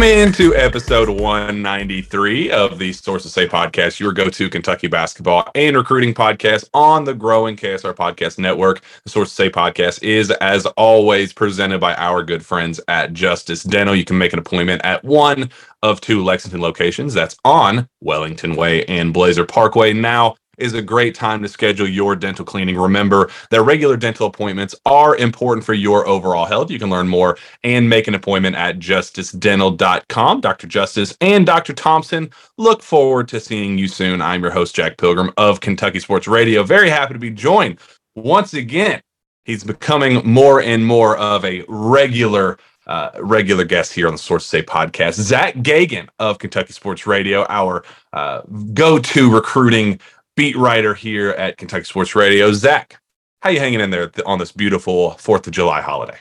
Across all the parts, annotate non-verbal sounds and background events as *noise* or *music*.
Welcome into episode 193 of the Sources Say podcast, your go to Kentucky basketball and recruiting podcast on the growing KSR Podcast Network. The Sources Say podcast is, as always, presented by our good friends at Justice Dental. You can make an appointment at one of two Lexington locations. That's on Wellington Way and Blazer Parkway. Now, is a great time to schedule your dental cleaning. Remember that regular dental appointments are important for your overall health. You can learn more and make an appointment at justicedental.com. Dr. Justice and Dr. Thompson look forward to seeing you soon. I'm your host, Jack Pilgrim of Kentucky Sports Radio. Very happy to be joined once again. He's becoming more and more of a regular uh, regular guest here on the Source Say podcast. Zach Geoghegan of Kentucky Sports Radio, our uh, go-to recruiting beat writer here at Kentucky Sports Radio. Zach, how you hanging in there on this beautiful Fourth of July holiday?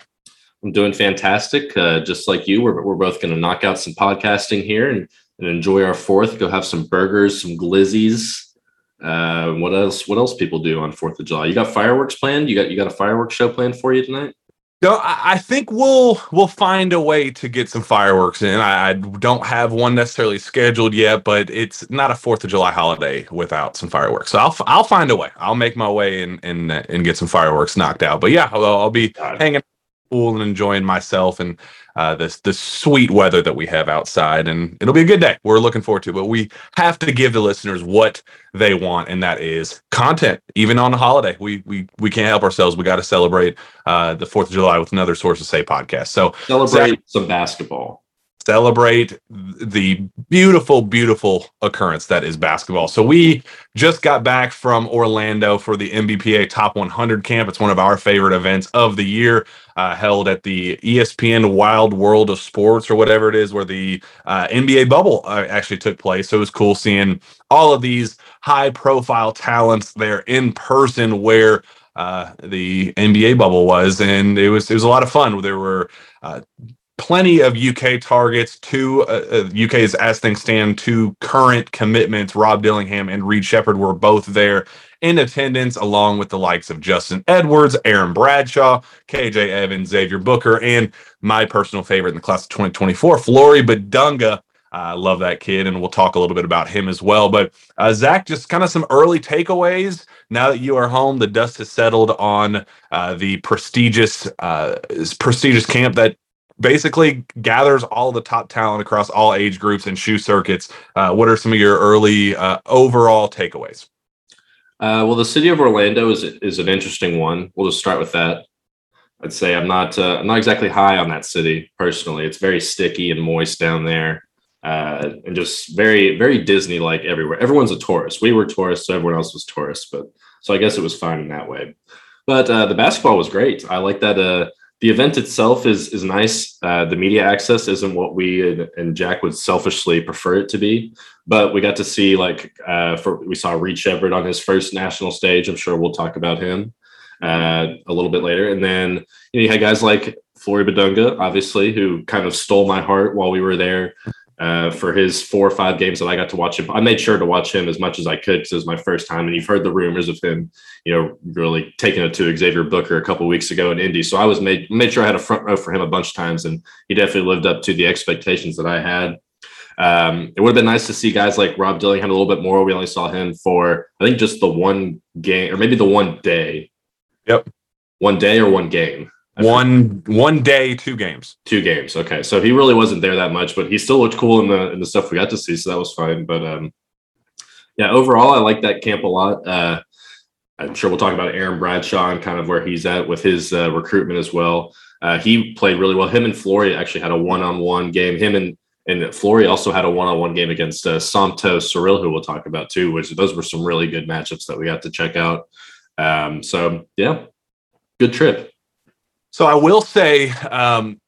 I'm doing fantastic. Uh, just like you, we're, we're both going to knock out some podcasting here and, and enjoy our fourth. Go have some burgers, some glizzies. Uh, what else? What else people do on Fourth of July? You got fireworks planned? You got you got a fireworks show planned for you tonight? No, I I think we'll we'll find a way to get some fireworks in. I, I don't have one necessarily scheduled yet, but it's not a Fourth of July holiday without some fireworks. So I'll I'll find a way. I'll make my way and and uh, and get some fireworks knocked out. But yeah, I'll, I'll be hanging pool and enjoying myself and uh, this the sweet weather that we have outside, and it'll be a good day. We're looking forward to. it. But we have to give the listeners what they want, and that is content. Even on the holiday, we we we can't help ourselves. We got to celebrate uh, the Fourth of July with another Source to Say podcast. So Celebrate some basketball. Celebrate the beautiful, beautiful occurrence that is basketball. So we just got back from Orlando for the NBPA Top 100 camp. It's one of our favorite events of the year, uh, held at the ESPN Wide World of Sports or whatever it is, where the uh, NBA bubble uh, actually took place. So it was cool seeing all of these high-profile talents there in person, where uh, the NBA bubble was, and it was it was a lot of fun. There were uh, plenty of UK targets. Two uh, uh, UK's as things stand, two current commitments. Rob Dillingham and Reed Sheppard were both there in attendance, along with the likes of Justin Edwards, Aaron Bradshaw, KJ Evans, Xavier Booker, and my personal favorite in the class of 2024, Flory Bidunga. I love that kid, and we'll talk a little bit about him as well. But uh, Zach, just kind of some early takeaways. Now that you are home, the dust has settled on uh, the prestigious, uh, prestigious camp that basically gathers all the top talent across all age groups and shoe circuits. Uh, what are some of your early uh, overall takeaways? Uh, well, the city of Orlando is is an interesting one. We'll just start with that. I'd say I'm not uh, I'm not exactly high on that city personally. It's very sticky and moist down there, uh, and just very very Disney like everywhere. Everyone's a tourist. We were tourists, so everyone else was tourists. But so I guess it was fine in that way. But uh, the basketball was great. I like that. The event itself is is nice. Uh, the media access isn't what we and, and Jack would selfishly prefer it to be, but we got to see like uh, for we saw Reed Sheppard on his first national stage. I'm sure we'll talk about him uh, a little bit later, and then you, know, you had guys like Flory Bidunga, obviously, who kind of stole my heart while we were there. Uh, for his four or five games that I got to watch him, I made sure to watch him as much as I could because it was my first time. And you've heard the rumors of him, you know, really taking it to Xavier Booker a couple weeks ago in Indy. So I was made made sure I had a front row for him a bunch of times, and he definitely lived up to the expectations that I had. Um, it would have been nice to see guys like Rob Dillingham a little bit more. We only saw him for I think just the one game or maybe the one day. Yep. One day or one game. One one day, two games. Two games. Okay, so he really wasn't there that much, but he still looked cool in the in the stuff we got to see, so that was fine. But um, yeah, overall, I like that camp a lot. Uh, I'm sure we'll talk about Aaron Bradshaw and kind of where he's at with his uh, recruitment as well. Uh, he played really well. Him and Flory actually had a one-on-one game. Him and and Flory also had a one-on-one game against uh, Somto Cyril, who we'll talk about too. Which those were some really good matchups that we got to check out. Um, so yeah, good trip. So I will say um,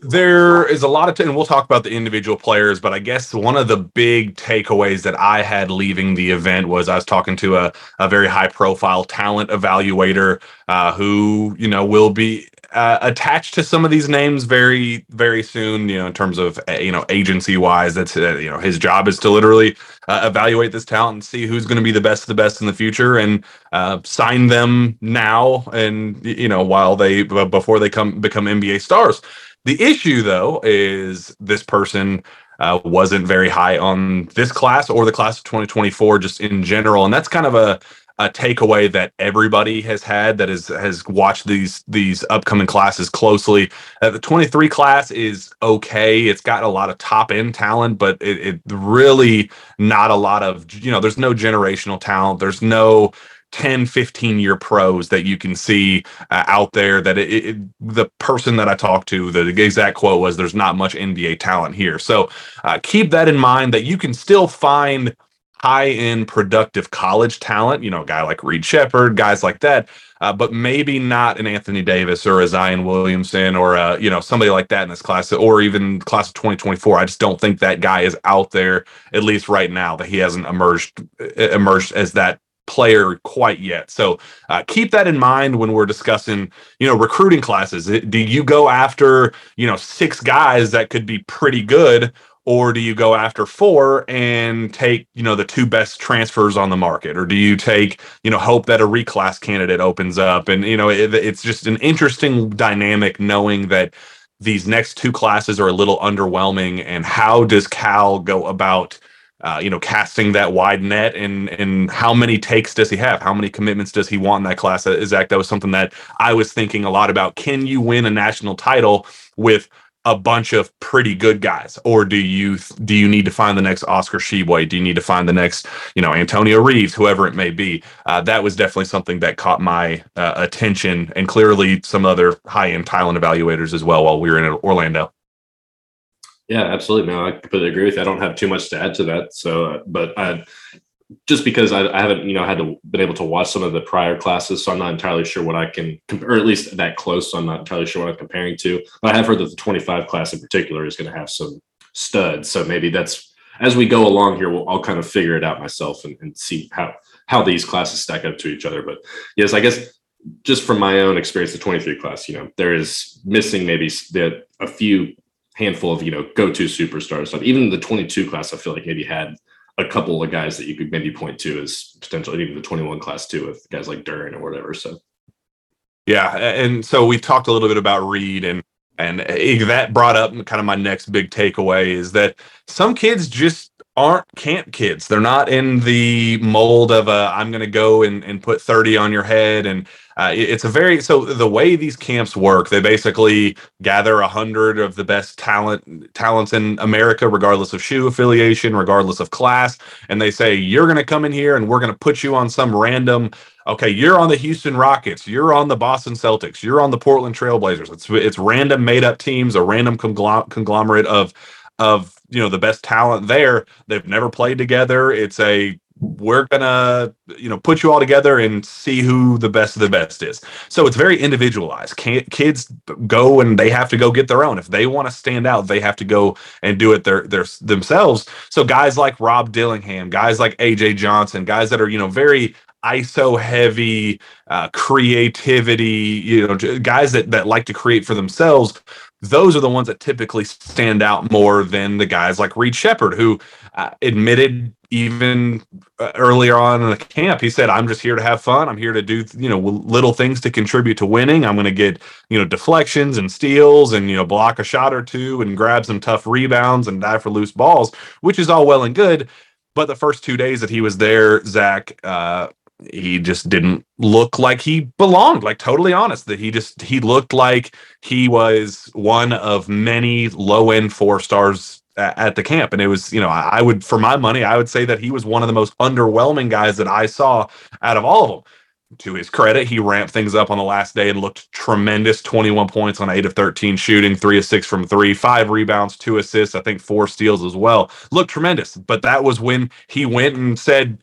there is a lot of, t- and we'll talk about the individual players, but I guess one of the big takeaways that I had leaving the event was I was talking to a, a very high profile talent evaluator uh, who, you know, will be uh, attached to some of these names very, very soon, you know, in terms of, uh, you know, agency wise. That's, uh, you know, his job is to literally uh, evaluate this talent and see who's going to be the best of the best in the future and uh, sign them now and, you know, while they, before they come become NBA stars. The issue, though, is this person uh, wasn't very high on this class or the class of 2024 just in general, and that's kind of a a takeaway that everybody has had that is has watched these these upcoming classes closely. Uh, the 23 class is okay. It's got a lot of top end talent, but it, it really not a lot of you know. There's no generational talent. There's no 10 15 year pros that you can see uh, out there that it, it, the person that i talked to the exact quote was there's not much nba talent here so uh, keep that in mind that you can still find high end productive college talent you know a guy like reed sheppard guys like that uh, but maybe not an anthony davis or a zion williamson or a, you know somebody like that in this class or even class of 2024 i just don't think that guy is out there at least right now that he hasn't emerged emerged as that player quite yet. So uh, keep that in mind when we're discussing, you know, recruiting classes. Do you go after, you know, six guys that could be pretty good, or do you go after four and take, you know, the two best transfers on the market, or do you take, you know, hope that a reclass candidate opens up? And you know, it, it's just an interesting dynamic knowing that these next two classes are a little underwhelming. And how does Cal go about? uh, you know, casting that wide net and and how many takes does he have? How many commitments does he want in that class? Uh, Zach, that was something that I was thinking a lot about. Can you win a national title with a bunch of pretty good guys, or do you do you need to find the next Oscar Tshiebwe? Do you need to find the next, you know, Antonio Reeves, whoever it may be? Uh, that was definitely something that caught my uh, attention, and clearly some other high end talent evaluators as well while we were in Orlando. Yeah, absolutely. No, I completely agree with you. I don't have too much to add to that. So, uh, but I, just because I, I, haven't, you know, had to been able to watch some of the prior classes, so I'm not entirely sure what I can, or at least that close. So I'm not entirely sure what I'm comparing to. But I have heard that the 25 class in particular is going to have some studs. So maybe that's as we go along here, we'll, I'll kind of figure it out myself and, and see how how these classes stack up to each other. But yes, I guess just from my own experience, the 23 class, you know, there is missing maybe the, a few handful of you know go-to superstars. So even the 22 class, I feel like maybe had a couple of guys that you could maybe point to as potential, even the 21 class too, with guys like Duren or whatever. So yeah, and so we talked a little bit about Reed and and that brought up kind of my next big takeaway is that some kids just aren't camp kids. They're not in the mold of a I'm going to go and, and put 30 on your head. And uh, it's a very so the way these camps work, they basically gather a hundred of the best talent talents in America, regardless of shoe affiliation, regardless of class, and they say you're going to come in here and we're going to put you on some random. Okay, you're on the Houston Rockets, you're on the Boston Celtics, you're on the Portland Trailblazers. It's it's random made up teams, a random conglomerate of of you know the best talent there. They've never played together. It's a we're gonna you know put you all together and see who the best of the best is. So it's very individualized. Kids go and they have to go get their own. If they want to stand out they have to go and do it their, their themselves. So guys like rob dillingham guys like aj johnson guys that are you know very iso heavy uh, creativity you know guys that that like to create for themselves those are the ones that typically stand out more than the guys like Reed Sheppard, who uh, admitted even uh, earlier on in the camp, he said, "I'm just here to have fun. I'm here to do you know little things to contribute to winning. I'm going to get you know deflections and steals and you know block a shot or two and grab some tough rebounds and dive for loose balls, which is all well and good." But the first two days that he was there, Zach, uh, he just didn't look like he belonged like totally honest that he just he looked like he was one of many low end four stars at, at the camp and it was you know I, I would for my money i would say that he was one of the most underwhelming guys that i saw out of all of them to his credit, he ramped things up on the last day and looked tremendous 21 points on 8 of 13 shooting, 3 of 6 from 3, 5 rebounds, 2 assists, I think 4 steals as well. Looked tremendous. But that was when he went and said,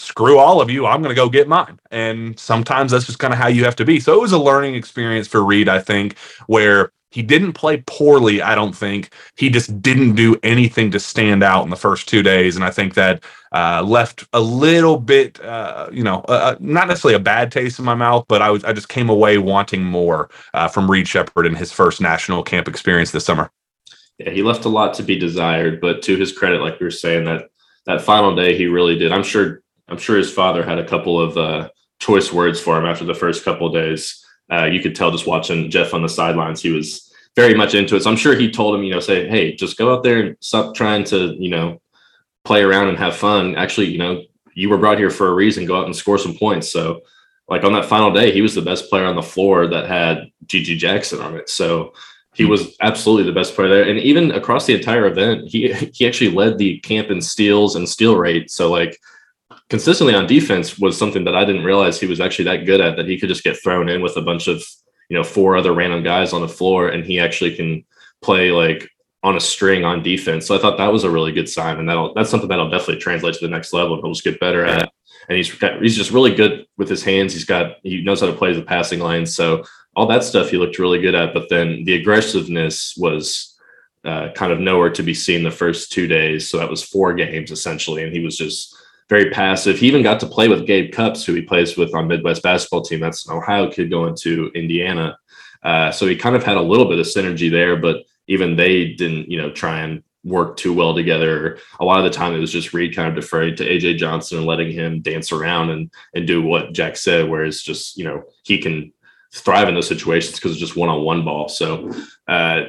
screw all of you, I'm going to go get mine. And sometimes that's just kind of how you have to be. So it was a learning experience for Reed, I think, where he didn't play poorly, I don't think. He just didn't do anything to stand out in the first two days. And I think that uh, left a little bit, uh, you know, uh, uh not necessarily a bad taste in my mouth, but I was I just came away wanting more uh, from Reed Sheppard in his first national camp experience this summer. Yeah, he left a lot to be desired, but to his credit, like we were saying, that that final day he really did. I'm sure I'm sure his father had a couple of uh, choice words for him after the first couple of days. you could tell just watching Jeff on the sidelines, he was very much into it. So I'm sure he told him, you know, say, hey, just go out there and stop trying to, you know, play around and have fun. Actually, you know, you were brought here for a reason. Go out and score some points. So, like on that final day, he was the best player on the floor that had GG Jackson on it. So he was absolutely the best player there. And even across the entire event, he he actually led the camp in steals and steal rate. So like consistently on defense was something that I didn't realize he was actually that good at. That he could just get thrown in with a bunch of you know four other random guys on the floor, and he actually can play like on a string on defense. So I thought that was a really good sign, and that'll that's something that'll definitely translate to the next level. And he'll just get better at. And he's got, he's just really good with his hands. He's got he knows how to play the passing lane. So all that stuff he looked really good at. But then the aggressiveness was uh, kind of nowhere to be seen the first two days. So that was four games essentially, and he was just very passive. He even got to play with Gabe Cupps, who he plays with on Midwest basketball team. That's an Ohio kid going to Indiana. Uh, so he kind of had a little bit of synergy there, but even they didn't, you know, try and work too well together. A lot of the time it was just Reed kind of deferred to AJ Johnson and letting him dance around and and do what Jack said, whereas just, you know, he can thrive in those situations because it's just one-on-one ball. So uh,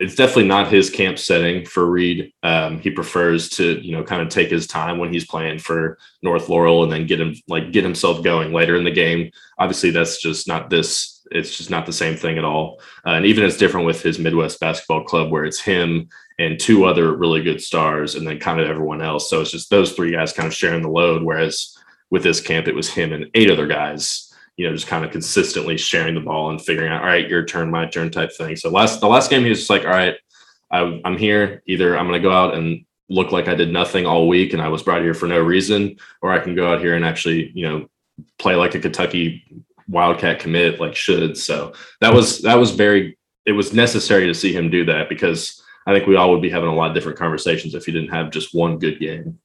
it's definitely not his camp setting for Reed. Um, he prefers to, you know, kind of take his time when he's playing for North Laurel and then get him like get himself going later in the game. Obviously, that's just not this. It's just not the same thing at all. Uh, and even it's different with his Midwest basketball club, where it's him and two other really good stars, and then kind of everyone else. So it's just those three guys kind of sharing the load. Whereas with this camp, it was him and eight other guys you know, just kind of consistently sharing the ball and figuring out, all right, your turn, my turn type thing. So last the last game, he was just like, all right, I, I'm here. Either I'm going to go out and look like I did nothing all week and I was brought here for no reason, or I can go out here and actually, you know, play like a Kentucky Wildcat commit like should. So that was that was very it was necessary to see him do that because I think we all would be having a lot of different conversations if he didn't have just one good game.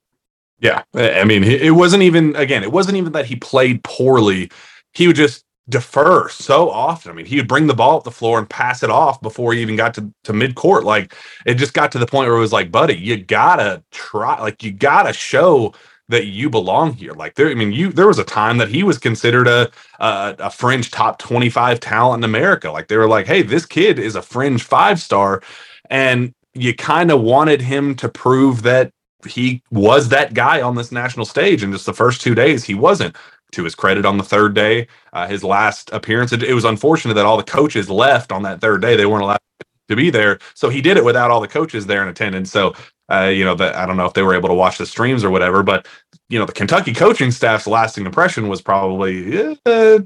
Yeah, I mean, it wasn't even again, it wasn't even that he played poorly he would just defer so often. I mean, he would bring the ball up the floor and pass it off before he even got to, to mid court. Like it just got to the point where it was like, buddy, you gotta try, like you gotta show that you belong here. Like there, I mean, you there was a time that he was considered a a, a fringe top 25 talent in America. Like they were like, hey, this kid is a fringe five star. And you kind of wanted him to prove that he was that guy on this national stage. And just the first two days, he wasn't to his credit on the third day. Uh, his last appearance, it, was unfortunate that all the coaches left on that third day. They weren't allowed to be there. So he did it without all the coaches there in attendance. So, uh, you know, that I don't know if they were able to watch the streams or whatever, but, you know, the Kentucky coaching staff's lasting impression was probably uh,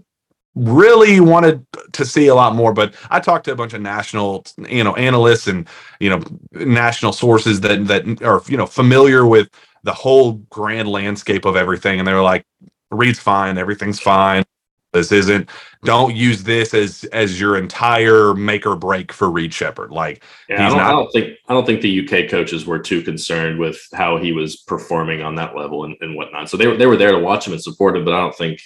really wanted to see a lot more. But I talked to a bunch of national, you know, analysts and, you know, national sources that, that are, you know, familiar with the whole grand landscape of everything. And they were like, Reed's fine. Everything's fine. This isn't. Don't use this as as your entire make or break for Reed Sheppard. Like, yeah, I don't, not, I don't think I don't think the UK coaches were too concerned with how he was performing on that level and, and whatnot. So they were they were there to watch him and support him. But I don't think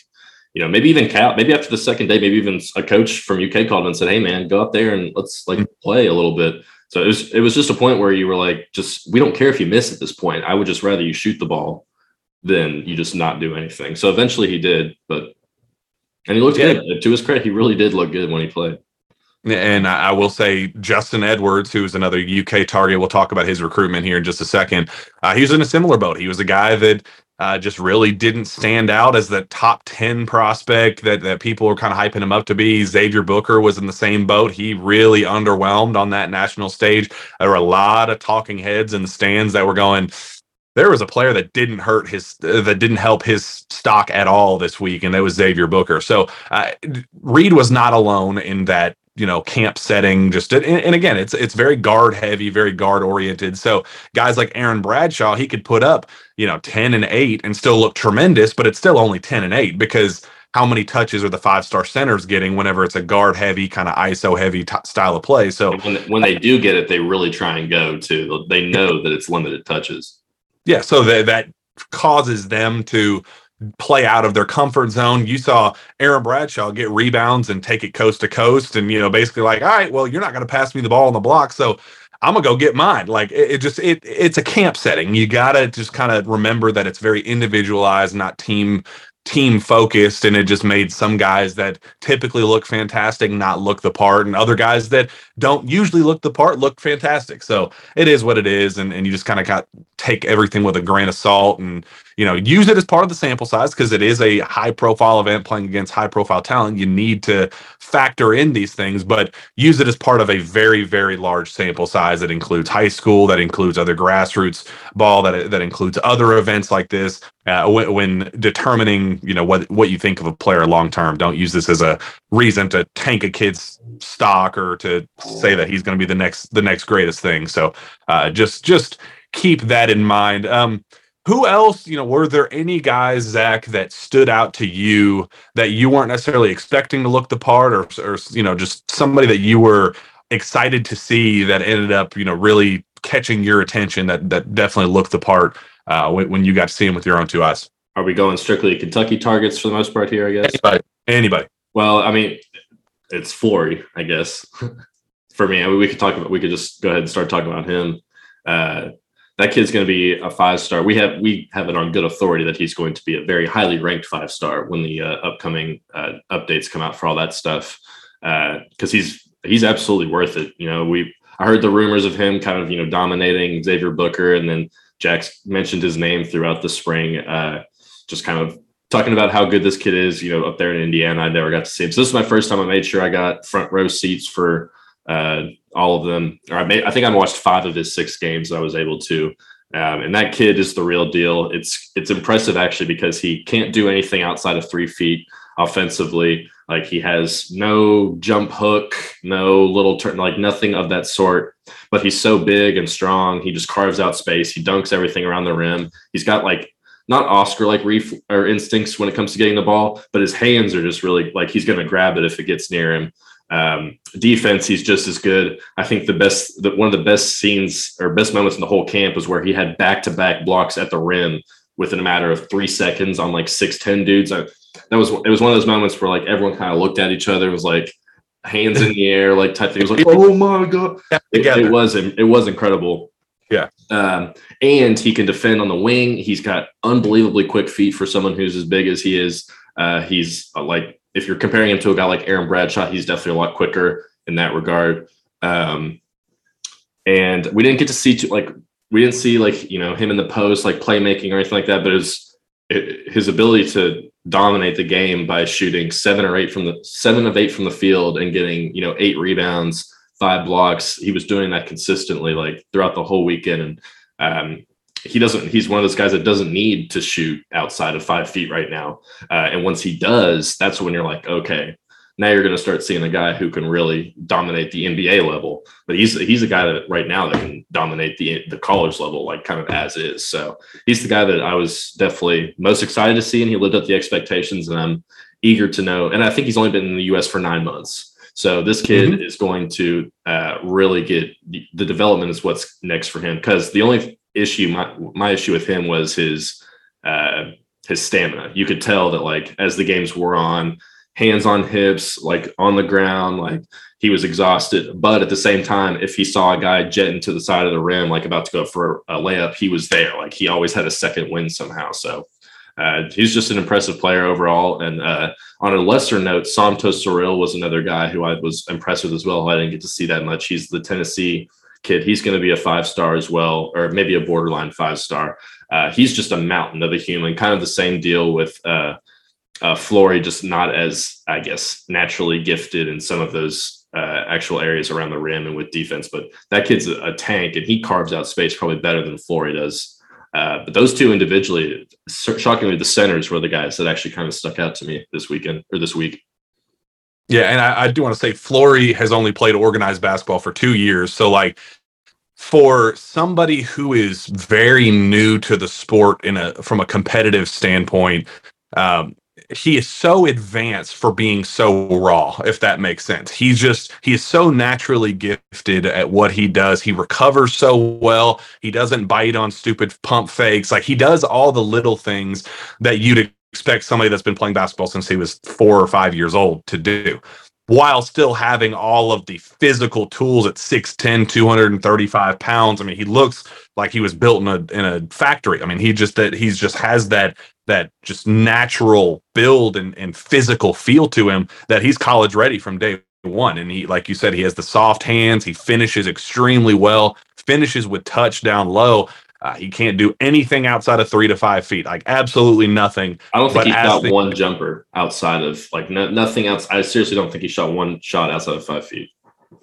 you know, maybe even Cal, maybe after the second day, maybe even a coach from UK called and said, Hey man, go out there and let's like mm-hmm. play a little bit. So it was, it was just a point where you were like, just, we don't care if you miss at this point. I would just rather you shoot the ball than you just not do anything. So eventually he did, but and he looked yeah. good. To his credit, he really did look good when he played. And I will say Justin Edwards, who's another UK target. We'll talk about his recruitment here in just a second. Uh, he was in a similar boat. He was a guy that uh, just really didn't stand out as the top 10 prospect that, that people were kind of hyping him up to be. Xavier Booker was in the same boat. He really underwhelmed on that national stage. There were a lot of talking heads in the stands that were going, there was a player that didn't hurt his that didn't help his stock at all this week and that was Xavier Booker. So uh, Reed was not alone in that you know camp setting just and, and, again it's it's very guard heavy very guard oriented. So guys like aaron bradshaw he could put up you know 10 and 8 and still look tremendous but it's still only 10 and 8 because how many touches are the five star centers getting whenever it's a guard heavy kind of iso heavy t- style of play? So when, when they do get it they really try and go to they know that it's limited touches yeah so that that causes them to play out of their comfort zone. You saw Aaron Bradshaw get rebounds and take it coast to coast, and you know, basically like, all right, well, you're not going to pass me the ball on the block, so I'm gonna go get mine. Like it, it just it it's a camp setting. You gotta just kind of remember that it's very individualized, not team team focused and it just made some guys that typically look fantastic not look the part and other guys that don't usually look the part look fantastic. So it is what it is and, and you just kind of got take everything with a grain of salt and you know use it as part of the sample size because it is a high profile event playing against high profile talent. You need to factor in these things but use it as part of a very very large sample size that includes high school that includes other grassroots ball that that includes other events like this uh, when, when, determining you know what what you think of a player long term don't use this as a reason to tank a kid's stock or to say that he's going to be the next the next greatest thing. So uh, just just keep that in mind. Um, who else you know were there any guys zach that stood out to you that you weren't necessarily expecting to look the part or, or you know just somebody that you were excited to see that ended up you know really catching your attention that that definitely looked the part uh, when, when, you got to see him with your own two eyes. Are we going strictly Kentucky targets for the most part here? I guess anybody. Anybody. Well, I mean, it's Flory, I guess. *laughs* for me, I mean, we could talk about. We could just go ahead and start talking about him. Uh, that kid's going to be a five star. We have we have it on good authority that he's going to be a very highly ranked five star when the uh, upcoming uh, updates come out for all that stuff. Because uh, he's he's absolutely worth it. You know, we I heard the rumors of him kind of you know dominating Xavier Booker, and then Jack's mentioned his name throughout the spring, uh, just kind of talking about how good this kid is, you know, up there in Indiana. I never got to see him. So this is my first time I made sure I got front row seats for uh, all of them. Or I, made, I think I watched five of his six games I was able to. Um, and that kid is the real deal. It's it's impressive actually because he can't do anything outside of three feet offensively. Like he has no jump hook, no little turn, like nothing of that sort. But he's so big and strong. He just carves out space. He dunks everything around the rim. He's got like not Oscar like ref or instincts when it comes to getting the ball, but his hands are just really like he's going to grab it if it gets near him. Um, defense, he's just as good. I think the best, the, one of the best scenes or best moments in the whole camp was where he had back to back blocks at the rim within a matter of three seconds on like six ten dudes. I, that was it was one of those moments where like everyone kind of looked at each other, It was like hands in the air, like type thing. It was like, oh my god, it, it was it was incredible. Yeah. Um, and he can defend on the wing. He's got unbelievably quick feet for someone who's as big as he is. Uh, he's uh, like, if you're comparing him to a guy like Aaron Bradshaw, he's definitely a lot quicker in that regard. Um, and we didn't get to see too, like we didn't see like you know him in the post like playmaking or anything like that. But it, his ability to dominate the game by shooting seven or eight from the seven of eight from the field and getting you know eight rebounds, five blocks. He was doing that consistently like throughout the whole weekend, and um, he doesn't. He's one of those guys that doesn't need to shoot outside of five feet right now. Uh, and once he does, that's when you're like, okay, now you're going to start seeing a guy who can really dominate the NBA level. But he's he's a guy that right now that can dominate the the college level, like kind of as is. So he's the guy that I was definitely most excited to see, and he lived up the expectations. And I'm eager to know. And I think he's only been in the U.S. for nine months. So this kid mm-hmm. is going to uh, really get the development is what's next for him. Because the only issue, my my issue with him was his uh, his stamina. You could tell that like as the games wore on hands on hips, like on the ground, like he was exhausted. But at the same time, if he saw a guy jetting to the side of the rim, like about to go for a layup, he was there. Like he always had a second win somehow. So uh, he's just an impressive player overall. And uh, on a lesser note, Somto Cyril was another guy who I was impressed with as well. I didn't get to see that much. He's the Tennessee kid. He's going to be a five star as well, or maybe a borderline five star. Uh, he's just a mountain of a human. Kind of the same deal with uh, uh, Flory, just not as I guess naturally gifted in some of those uh, actual areas around the rim and with defense. But that kid's a, tank, and he carves out space probably better than Flory does. Uh, but those two individually, shockingly, the centers were the guys that actually kind of stuck out to me this weekend or this week. Yeah, and I, I do want to say Flory has only played organized basketball for two years. So like for somebody who is very new to the sport in a from a competitive standpoint, um, he is so advanced for being so raw if that makes sense. He's just he is so naturally gifted at what he does. He recovers so well. He doesn't bite on stupid pump fakes. Like he does all the little things that you'd expect somebody that's been playing basketball since he was 4 or 5 years old to do while still having all of the physical tools at 6'10 235 pounds. I mean he looks like he was built in a in a factory. I mean he just that he's just has that that just natural build and, and physical feel to him that he's college ready from day one. And he like you said he has the soft hands. He finishes extremely well finishes with touch down low uh, he can't do anything outside of three to five feet, like absolutely nothing. I don't think he shot the, one jumper outside of like no, nothing else. I seriously don't think he shot one shot outside of five feet.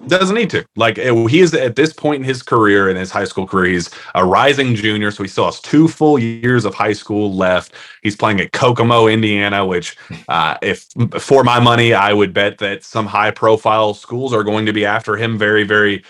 Doesn't need to. Like he is at this point in his career, in his high school career, he's a rising junior, so he still has two full years of high school left. He's playing at Kokomo, Indiana, which, *laughs* uh, if for my money, I would bet that some high-profile schools are going to be after him very, very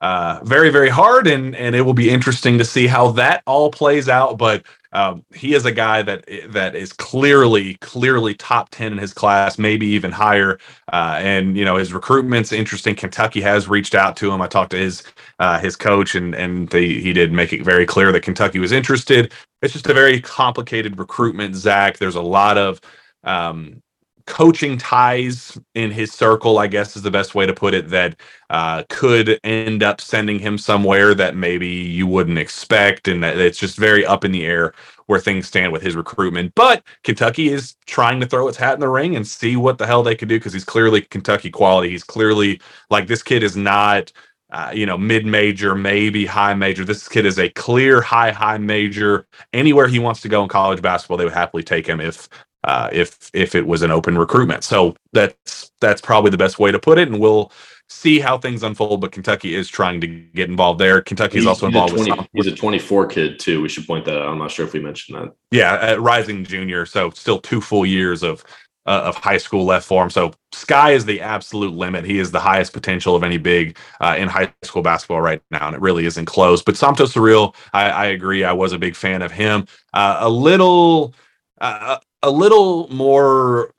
uh, very very hard and and it will be interesting to see how that all plays out but um, he is a guy that that is clearly clearly top 10 in his class maybe even higher uh, and you know his recruitment's interesting. Kentucky has reached out to him. I talked to his uh, his coach and and they, he did make it very clear that kentucky was interested. It's just a very complicated recruitment zach. There's a lot of um, coaching ties in his circle, I guess is the best way to put it, that uh, could end up sending him somewhere that maybe you wouldn't expect. And it's just very up in the air where things stand with his recruitment. But Kentucky is trying to throw its hat in the ring and see what the hell they could do because he's clearly Kentucky quality. He's clearly like this kid is not. Uh, you know, mid major, maybe high major. This kid is a clear high, high major. Anywhere he wants to go in college basketball, they would happily take him if uh, if if it was an open recruitment. So that's that's probably the best way to put it, and we'll see how things unfold. But Kentucky is trying to get involved there. Kentucky is also involved 20, with. He's a 24 kid too. We should point that out. I'm not sure if we mentioned that. Yeah, rising junior, so still two full years of uh, of high school left for him. So sky is the absolute limit. He is the highest potential of any big uh, in high school basketball right now, and it really isn't close. But Somto Cyril, I, I agree. I was a big fan of him. Uh, a little. Uh, a little more,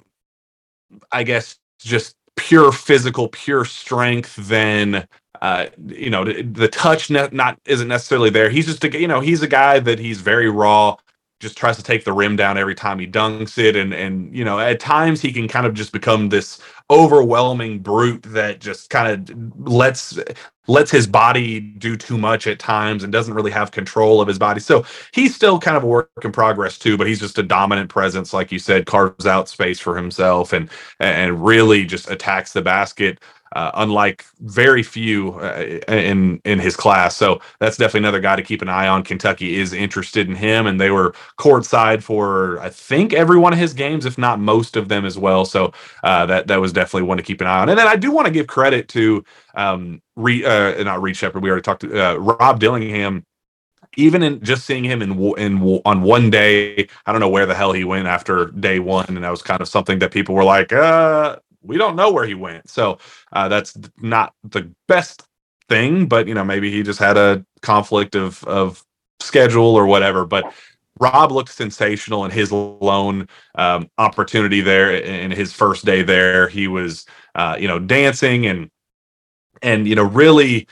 I guess, just pure physical, pure strength than uh, you know the, touch not isn't necessarily there. He's just a you know he's a guy that he's very raw. Just tries to take the rim down every time he dunks it, and and you know at times he can kind of just become this overwhelming brute that just kind of lets lets his body do too much at times and doesn't really have control of his body. So he's still kind of a work in progress too, but he's just a dominant presence, like you said, carves out space for himself and and really just attacks the basket uh, unlike very few uh, in in his class. So that's definitely another guy to keep an eye on. Kentucky is interested in him, and they were courtside for I think every one of his games, if not most of them as well. So uh, that that was definitely one to keep an eye on. And then I do want to give credit to um, Re, uh, not Reed Sheppard. We already talked to uh, Rob Dillingham even in just seeing him in in on one day, I don't know where the hell he went after day one, and that was kind of something that people were like, uh, we don't know where he went. So uh, that's not the best thing, but you know maybe he just had a conflict of of schedule or whatever. But Rob looked sensational in his lone um, opportunity there in his first day there. He was uh, you know dancing and and you know really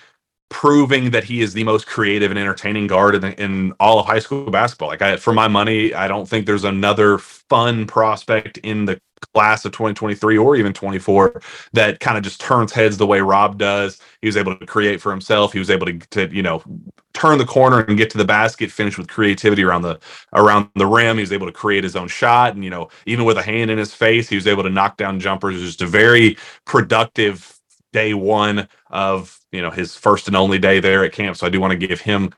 proving that he is the most creative and entertaining guard in, in all of high school basketball. Like I, for my money, I don't think there's another fun prospect in the class of 2023 or even 24 that kind of just turns heads the way Rob does. He was able to create for himself. He was able to, to you know turn the corner and get to the basket, finish with creativity around the around the rim. He was able to create his own shot, and you know even with a hand in his face, he was able to knock down jumpers. Just a very productive day one of you know his first and only day there at camp. So I do want to give him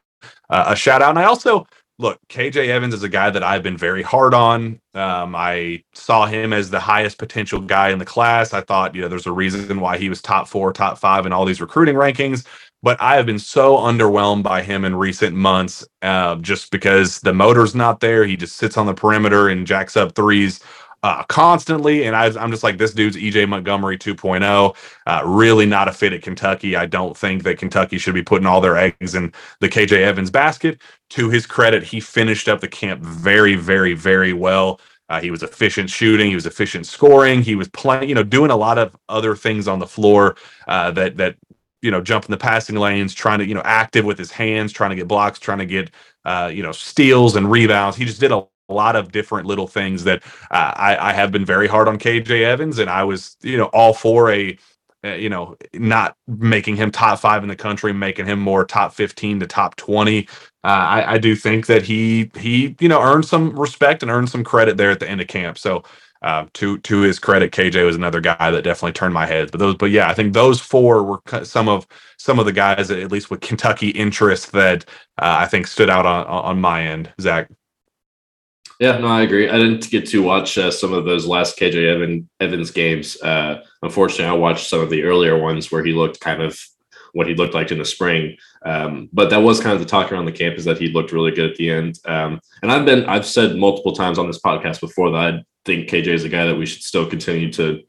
uh, a shout out. And I also look, KJ Evans is a guy that I've been very hard on. Um, I saw him as the highest potential guy in the class. I thought, you know, there's a reason why he was top four, top five in all these recruiting rankings. But I have been so underwhelmed by him in recent months uh, just because the motor's not there. He just sits on the perimeter and jacks up threes uh, constantly. And I, am just like, this dude's EJ Montgomery 2.0. Uh, really not a fit at Kentucky. I don't think that Kentucky should be putting all their eggs in the KJ Evans basket. To his credit, he finished up the camp very, very, very well. Uh, he was efficient shooting. He was efficient scoring. He was playing, you know, doing a lot of other things on the floor uh, that that you know, jumping the passing lanes, trying to you know, active with his hands, trying to get blocks, trying to get uh, you know, steals and rebounds. He just did a a lot of different little things that uh, I, I, have been very hard on KJ Evans, and I was, you know, all for a, uh, you know, not making him top five in the country, making him more top fifteen to top twenty. Uh, I, I, do think that he he you know earned some respect and earned some credit there at the end of camp. So. Uh, to to his credit, KJ was another guy that definitely turned my head. But those, but yeah, I think those four were some of some of the guys, at least with Kentucky interest, that uh, I think stood out on on my end. Zach. Yeah, no, I agree. I didn't get to watch uh, some of those last KJ Evan, Evans games. Uh, unfortunately, I watched some of the earlier ones where he looked kind of what he looked like in the spring. Um, but that was kind of the talk around the campus that he looked really good at the end. Um, and I've been I've said multiple times on this podcast before that I think KJ is a guy that we should still continue to,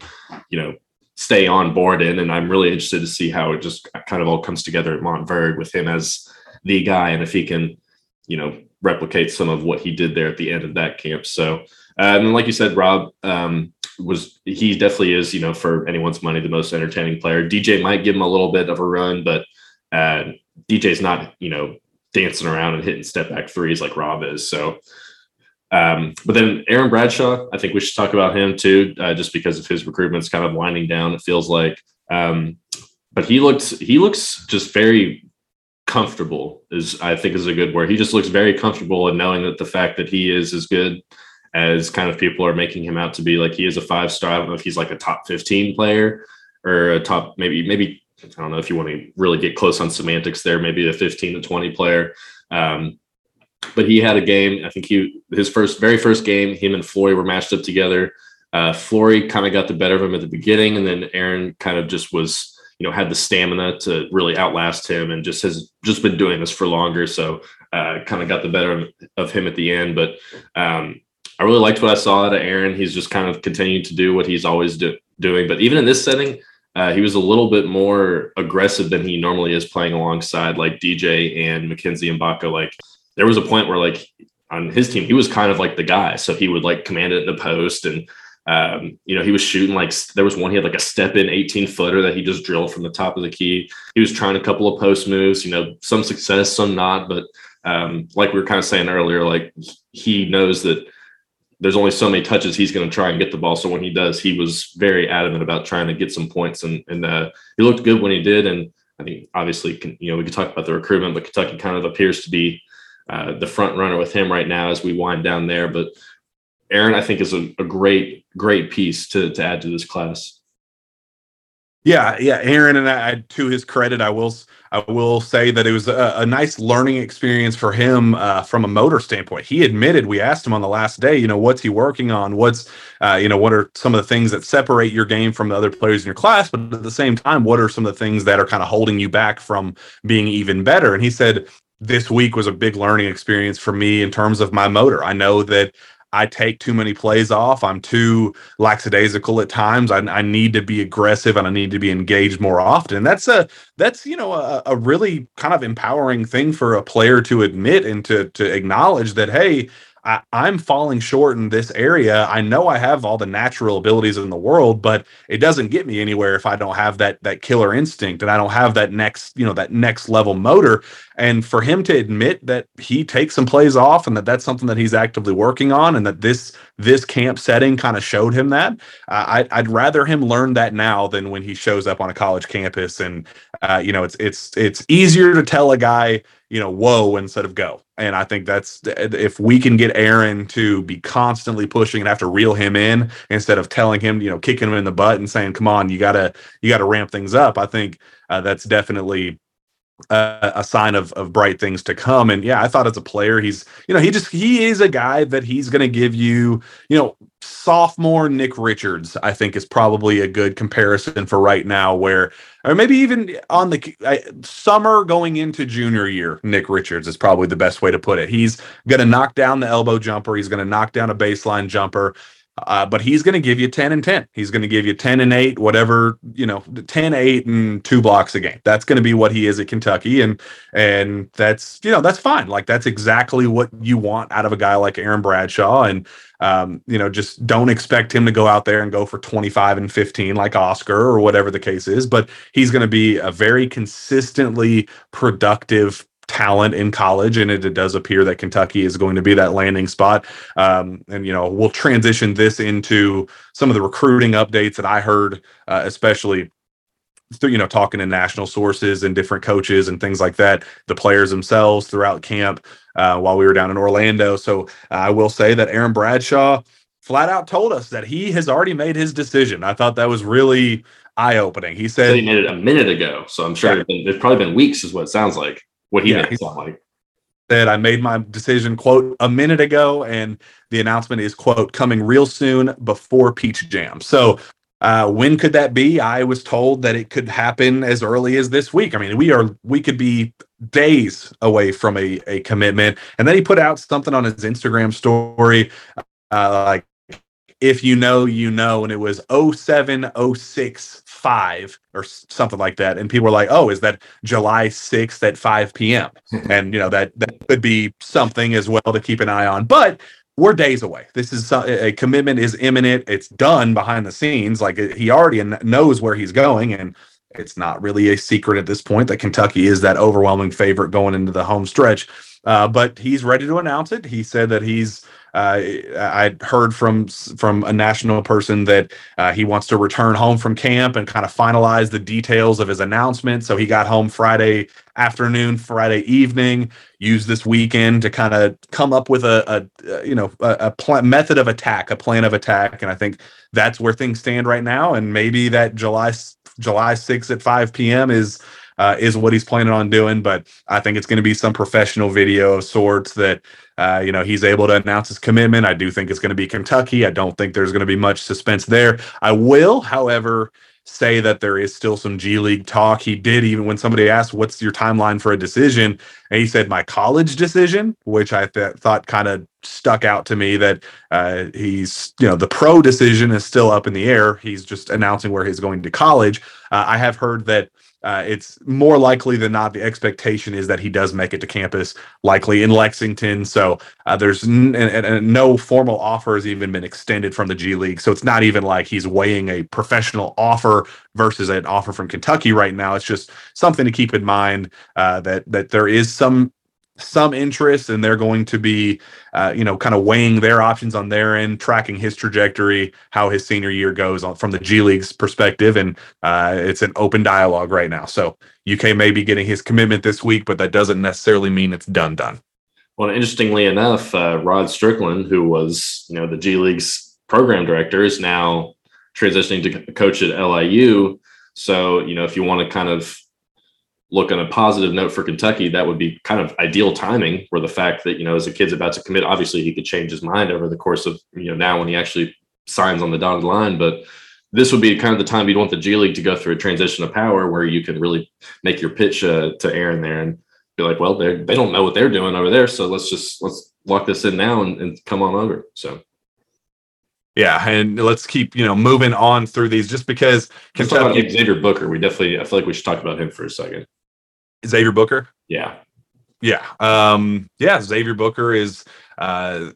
you know, stay on board in. And I'm really interested to see how it just kind of all comes together at Montverde with him as the guy and if he can, you know, replicate some of what he did there at the end of that camp. So, um, and like you said, Rob um, was he definitely is, you know, for anyone's money, the most entertaining player. DJ might give him a little bit of a run, but uh, DJ's not, you know, dancing around and hitting step back threes like Rob is. So, um, but then Aaron Bradshaw, I think we should talk about him too, uh, just because of his recruitment's kind of winding down. It feels like, um, but he looks he looks just very comfortable is I think is a good word. He just looks very comfortable in knowing that the fact that he is as good as kind of people are making him out to be. Like he is a five star. I don't know if he's like a top 15 player or a top maybe maybe I don't know if you want to really get close on semantics there, maybe a 15 to 20 player. Um, but he had a game. I think he his first very first game, him and Flory were matched up together. Uh, Flory kind of got the better of him at the beginning, and then Aaron kind of just was you know had the stamina to really outlast him and just has just been doing this for longer. So uh, kind of got the better of, him at the end. But um, i really liked what i saw out of aaron. He's just kind of continued to do what he's always do, doing. But even in this setting uh, he was a little bit more aggressive than he normally is playing alongside like dj and mackenzie Mgbako like there was a point where like on his team he was kind of like the guy. So he would like command it in the post and um, you know, he was shooting like there was one he had like a step in 18 footer that he just drilled from the top of the key. He was trying a couple of post moves, you know, some success, some not. But um, like we were kind of saying earlier, like he knows that there's only so many touches he's going to try and get the ball. So when he does, he was very adamant about trying to get some points, and and uh, he looked good when he did. And I think obviously, you know, we could talk about the recruitment, but Kentucky kind of appears to be uh, the front runner with him right now as we wind down there. But Aaron, I think, is a, a great, great piece to, to add to this class. Yeah, yeah, Aaron, and I, to his credit, I will I will say that it was a, a nice learning experience for him uh, from a motor standpoint. He admitted we asked him on the last day, you know, what's he working on? What's uh, you know, what are some of the things that separate your game from the other players in your class? But at the same time, what are some of the things that are kind of holding you back from being even better? And he said this week was a big learning experience for me in terms of my motor. I know that I take too many plays off. I'm too lackadaisical at times. I, I, need to be aggressive and I need to be engaged more often. That's a that's you know a, a really kind of empowering thing for a player to admit and to to acknowledge that hey, I, am falling short in this area. I know I have all the natural abilities in the world, but it doesn't get me anywhere if I don't have that that killer instinct and I don't have that next, you know, that next level motor. And for him to admit that he takes some plays off and that that's something that he's actively working on, and that this this camp setting kind of showed him that, uh, I, I'd rather him learn that now than when he shows up on a college campus. And uh, you know, it's it's it's easier to tell a guy you know, whoa instead of go. And I think that's if we can get Aaron to be constantly pushing and have to reel him in instead of telling him, you know, kicking him in the butt and saying, "Come on, you gotta you gotta ramp things up." I think uh, that's definitely a sign of of bright things to come. And yeah, I thought as a player, he's you know he just he is a guy that he's going to give you you know sophomore Nick Richards. I think is probably a good comparison for right now, where or maybe even on the summer going into junior year, Nick Richards is probably the best way to put it. He's going to knock down the elbow jumper. He's going to knock down a baseline jumper. Uh, but he's going to give you 10 and 10. He's going to give you 10 and 8, whatever, you know, 10, 8 and two blocks a game. That's going to be what he is at Kentucky. And, and that's, you know, that's fine. Like that's exactly what you want out of a guy like Aaron Bradshaw. And, um, you know, just don't expect him to go out there and go for 25 and 15 like Oscar or whatever the case is. But he's going to be a very consistently productive talent in college, and it, it, does appear that Kentucky is going to be that landing spot. Um, and you know, we'll transition this into some of the recruiting updates that I heard, uh, especially you know talking to national sources and different coaches and things like that the players themselves throughout camp uh, while we were down in orlando so uh, i will say that aaron bradshaw flat out told us that he has already made his decision i thought that was really eye-opening he said he made it a minute ago so i'm sure yeah. it's, been, it's probably been weeks is what it sounds like what he yeah, made sound like. Said I made my decision quote a minute ago, and the announcement is quote coming real soon before Peach Jam. So uh, when could that be? I was told that it could happen as early as this week. I mean, we are we could be days away from a, a commitment. And then he put out something on his Instagram story, uh, like if you know, you know, and it was 0706 five or something like that. And people were like, "Oh, is that July 6th at 5 p.m.?" *laughs* and you know that that could be something as well to keep an eye on. But we're days away. This is a commitment is imminent. It's done behind the scenes. Like he already knows where he's going, and it's not really a secret at this point that Kentucky is that overwhelming favorite going into the home stretch. Uh, but he's ready to announce it. He said that he's uh, I heard from from a national person that uh, he wants to return home from camp and kind of finalize the details of his announcement. So he got home Friday afternoon, Friday evening. Used this weekend to kind of come up with a, a you know a, a method of attack, a plan of attack, and I think that's where things stand right now. And maybe that July July 6th at 5 p.m. is uh, is what he's planning on doing. But I think it's going to be some professional video of sorts that uh, you know he's able to announce his commitment. I do think it's going to be Kentucky. I don't think there's going to be much suspense there. I will, however, say that there is still some G League talk. He did even when somebody asked, "What's your timeline for a decision?" and he said, "My college decision," which I th- thought kind of stuck out to me. That uh, he's, you know, the pro decision is still up in the air. He's just announcing where he's going to college. Uh, I have heard that uh, it's more likely than not the expectation is that he does make it to campus, likely in Lexington. So uh, there's n- no formal offer has even been extended from the G League. So it's not even like he's weighing a professional offer versus an offer from Kentucky right now. It's just something to keep in mind uh, that that there is some some interest and they're going to be uh, you know kind of weighing their options on their end tracking his trajectory how his senior year goes on from the g league's perspective and uh, it's an open dialogue right now. So uk may be getting his commitment this week but that doesn't necessarily mean it's done done. Well interestingly enough uh, rod strickland who was you know the g league's program director is now transitioning to coach at liu so you know if you want to kind of look on a positive note for Kentucky, that would be kind of ideal timing where the fact that, you know, as a kid's about to commit, obviously he could change his mind over the course of, you know, now when he actually signs on the dotted line. But this would be kind of the time you'd want the G League to go through a transition of power where you can really make your pitch uh, to Aaron there and be like, well, they they don't know what they're doing over there. So let's just, let's lock this in now and, and come on over. So. Yeah, and let's keep you know moving on through these just because Kentucky talk about Xavier Booker. We definitely I feel like we should talk about him for a second. Xavier Booker. Yeah. Yeah. Um, yeah. Xavier Booker is uh,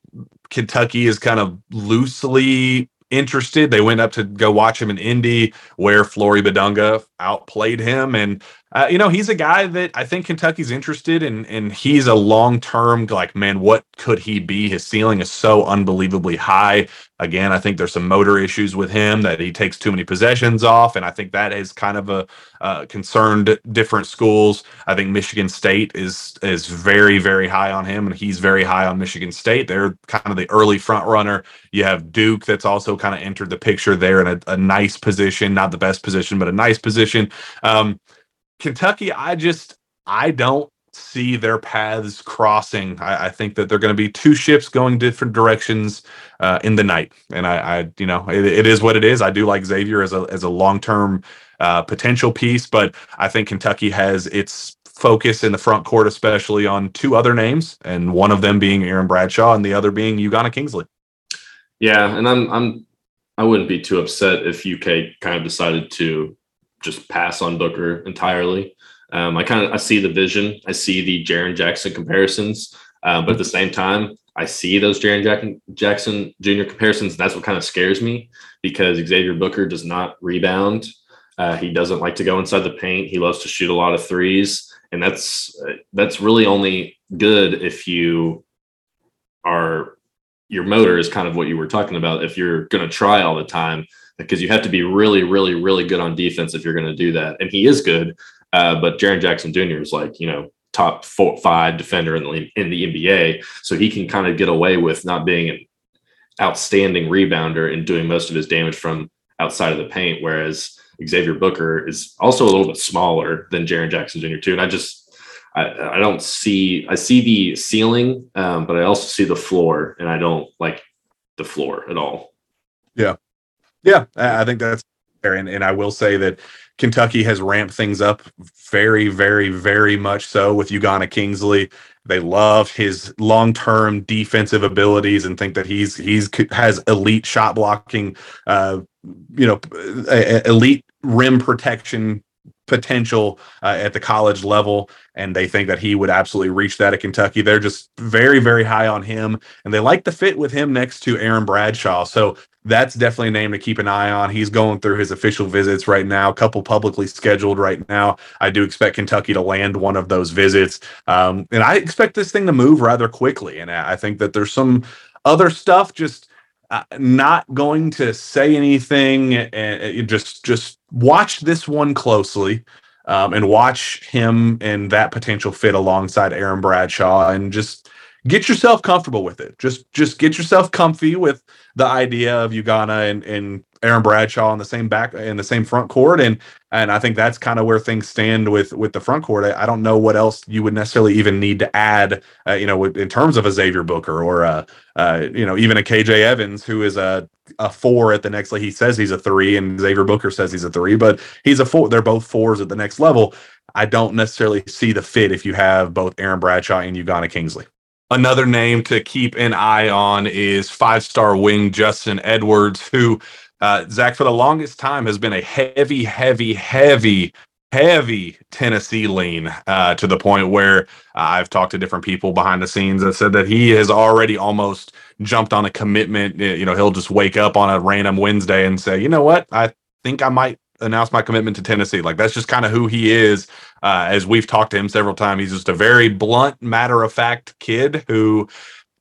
Kentucky is kind of loosely interested. They went up to go watch him in Indy, where Flory Bidunga outplayed him. And uh, you know, he's a guy that I think Kentucky's interested in, and he's a long term like, man, what could he be? His ceiling is so unbelievably high. Again, I think there's some motor issues with him that he takes too many possessions off, and I think that is kind of a uh, concerned different schools. I think Michigan State is is very very high on him, and he's very high on Michigan State. They're kind of the early front runner. You have Duke that's also kind of entered the picture there in a, a nice position, not the best position, but a nice position. Um, Kentucky, I just I don't see their paths crossing. I, I think that they're going to be two ships going different directions uh, in the night, and I, I you know, it, it is what it is. I do like Xavier as a as a long term uh, potential piece, but I think Kentucky has its focus in the front court, especially on two other names, and one of them being Aaron Bradshaw, and the other being Ugonna Kingsley. Yeah, and I'm I'm I wouldn't be too upset if UK kind of decided to just pass on Booker entirely. Um, I kind of I see the vision. I see the Jaren Jackson comparisons, uh, but at the same time, I see those Jaren Jack- Jackson Jr. comparisons. That's what kind of scares me because Xavier Booker does not rebound. Uh, he doesn't like to go inside the paint. He loves to shoot a lot of threes, and that's that's really only good if you are your motor is kind of what you were talking about. If you're going to try all the time, because you have to be really, really, really good on defense if you're going to do that. And he is good, uh, but Jaren Jackson Jr. is like you know top four, five defender in the in the NBA, so he can kind of get away with not being an outstanding rebounder and doing most of his damage from outside of the paint. Whereas Xavier Booker is also a little bit smaller than Jaren Jackson Jr. too, and I just I, I don't see I see the ceiling, um, but I also see the floor, and I don't like the floor at all. Yeah, yeah, I think that's fair, and, and I will say that Kentucky has ramped things up very, very, very much so with Ugonna Kingsley. They love his long-term defensive abilities and think that he's he's has elite shot blocking, uh, you know, elite rim protection potential uh, at the college level and they think that he would absolutely reach that at Kentucky. They're just very very high on him and they like the fit with him next to Aaron Bradshaw. So that's definitely a name to keep an eye on. He's going through his official visits right now, a couple publicly scheduled right now. I do expect Kentucky to land one of those visits. Um, and I expect this thing to move rather quickly and I think that there's some other stuff just uh, not going to say anything and uh, just just watch this one closely um, and watch him and that potential fit alongside Aaron Bradshaw and just get yourself comfortable with it. Just just get yourself comfy with the idea of Ugonna and, and Aaron Bradshaw in the same back in the same front court, and and I think that's kind of where things stand with with the front court. I, I, don't know what else you would necessarily even need to add, uh, you know, in terms of a Xavier Booker or a, uh, you know, even a KJ Evans who is a a four at the next. Like he says he's a three, and Xavier Booker says he's a three, but he's a four. They're both fours at the next level. I don't necessarily see the fit if you have both Aaron Bradshaw and Ugonna Kingsley. Another name to keep an eye on is five star wing Justin Edwards, who, uh, Zach, for the longest time has been a heavy, heavy, heavy, heavy Tennessee lean uh, to the point where uh, I've talked to different people behind the scenes that said that he has already almost jumped on a commitment. You know, he'll just wake up on a random Wednesday and say, you know what, I think I might announce my commitment to Tennessee. Like that's just kind of who he is. Uh, as we've talked to him several times, he's just a very blunt, matter of fact kid who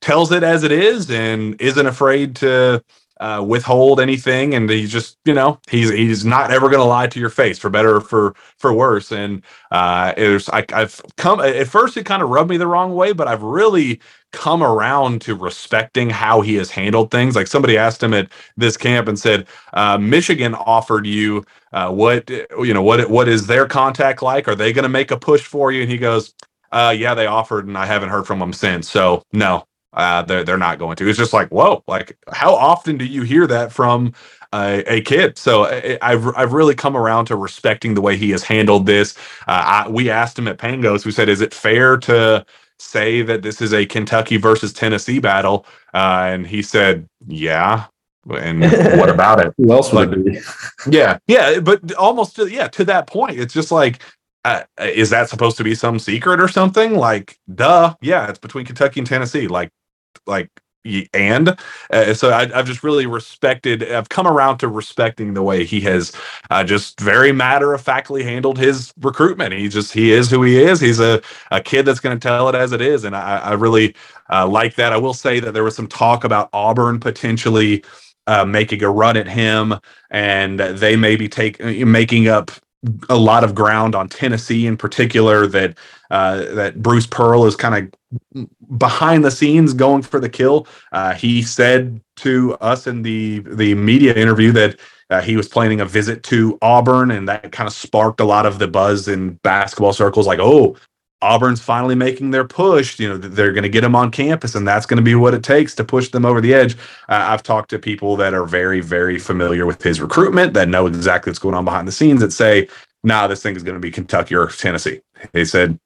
tells it as it is and isn't afraid to uh, withhold anything. And he's just, you know, he's he's not ever going to lie to your face for better or for for worse. And uh, it I, I've come at first it kind of rubbed me the wrong way, but I've really come around to respecting how he has handled things. Like somebody asked him at this camp and said, uh, "Michigan offered you uh, what you know what what is their contact like? Are they going to make a push for you?" And he goes, uh, "Yeah, they offered, and I haven't heard from them since. So no, uh, they're they're not going to." It's just like, whoa! Like, how often do you hear that from a, a, kid. So I, have I've really come around to respecting the way he has handled this. Uh, I, we asked him at Pangos, we said, "Is it fair to say that this is a Kentucky versus Tennessee battle? Uh, and he said, yeah. And what *laughs* about it? Who else would like, it be? yeah, yeah, but almost yeah to that point. It's just like, uh, is that supposed to be some secret or something? Like, duh, yeah, it's between Kentucky and Tennessee. Like, like and uh, so I, have just really respected i've come around to respecting the way he has uh, just very matter of factly handled his recruitment. He just he is who he is. He's a, a kid that's going to tell it as it is and i, I really uh, like that. I will say that there was some talk about auburn potentially uh, making a run at him and they may be take, making up a lot of ground on Tennessee in particular that uh, that Bruce Pearl is kind of behind the scenes going for the kill. Uh, he said to us in the the media interview that uh, he was planning a visit to Auburn, and that kind of sparked a lot of the buzz in basketball circles. Like, oh, Auburn's finally making their push. You know, they're going to get him on campus, and that's going to be what it takes to push them over the edge. Uh, I've talked to people that are very, very familiar with his recruitment, that know exactly what's going on behind the scenes, that say, "Nah, this thing is going to be Kentucky or Tennessee." They said,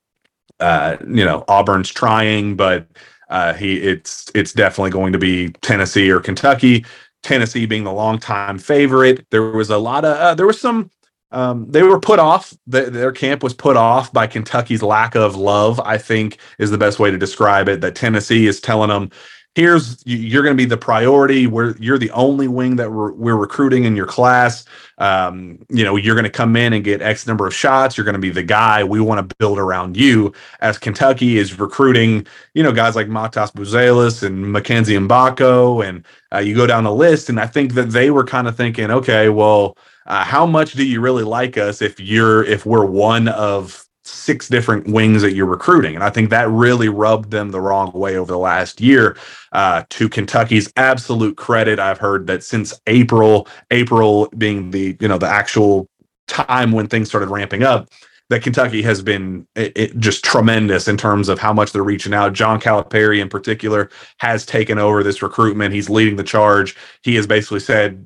uh, "You know, Auburn's trying, but uh, he it's it's definitely going to be Tennessee or Kentucky." Tennessee being the longtime favorite. There was a lot of uh, there was some um, they were put off. The, their camp was put off by Kentucky's lack of love. I think is the best way to describe it. That Tennessee is telling them, "Here's you're going to be the priority. We're you're the only wing that we're, we're recruiting in your class. Um, you know, you're going to come in and get X number of shots. You're going to be the guy. We want to build around you." As Kentucky is recruiting, you know, guys like Matas Buzelis and Mackenzie Mgbako, and uh, you go down the list, and I think that they were kind of thinking, okay, well uh, how much do you really like us if you're if we're one of six different wings that you're recruiting and i think that really rubbed them the wrong way over the last year uh, to kentucky's absolute credit i've heard that since april april being the you know the actual time when things started ramping up that Kentucky has been it, it just tremendous in terms of how much they're reaching out. John Calipari, in particular, has taken over this recruitment. He's leading the charge. He has basically said,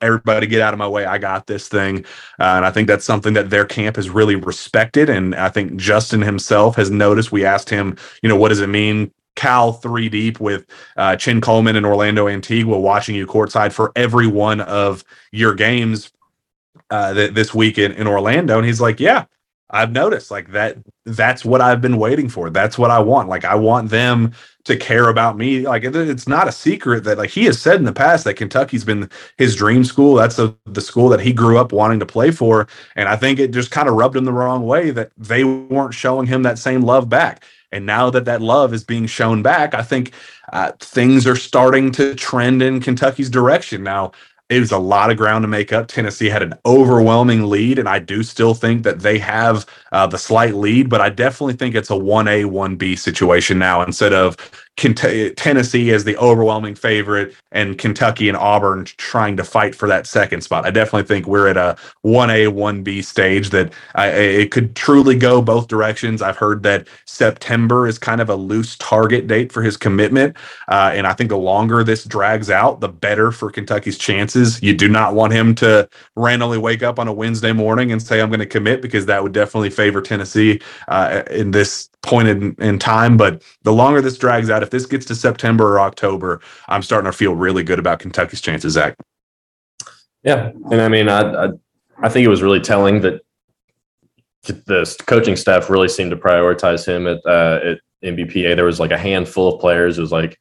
everybody get out of my way. I got this thing. Uh, and I think that's something that their camp has really respected. And I think Justin himself has noticed. We asked him, you know, what does it mean? Cal three deep with uh, Chin Coleman and Orlando Antigua watching you courtside for every one of your games uh, th- this week in, in Orlando. And he's like, yeah, I've noticed like that. That's what I've been waiting for. That's what I want. Like I want them to care about me. Like it's not a secret that like he has said in the past that Kentucky's been his dream school. That's a, the school that he grew up wanting to play for. And I think it just kind of rubbed him the wrong way that they weren't showing him that same love back. And now that that love is being shown back, I think uh, things are starting to trend in Kentucky's direction. Now, it was a lot of ground to make up. Tennessee had an overwhelming lead, and I do still think that they have uh, the slight lead, but I definitely think it's a 1A, 1B situation now instead of Tennessee as the overwhelming favorite and Kentucky and Auburn trying to fight for that second spot. I definitely think we're at a 1A, 1B stage that I, it could truly go both directions. I've heard that September is kind of a loose target date for his commitment. Uh, and I think the longer this drags out, the better for Kentucky's chances. You do not want him to randomly wake up on a Wednesday morning and say, I'm going to commit because that would definitely favor Tennessee uh, in this point in, in time. But the longer this drags out, if this gets to September or October, I'm starting to feel really good about Kentucky's chances, Zach. Yeah. And I mean, I, I, I think it was really telling that the coaching staff really seemed to prioritize him at, uh, at NBPA. There was like a handful of players. It was like,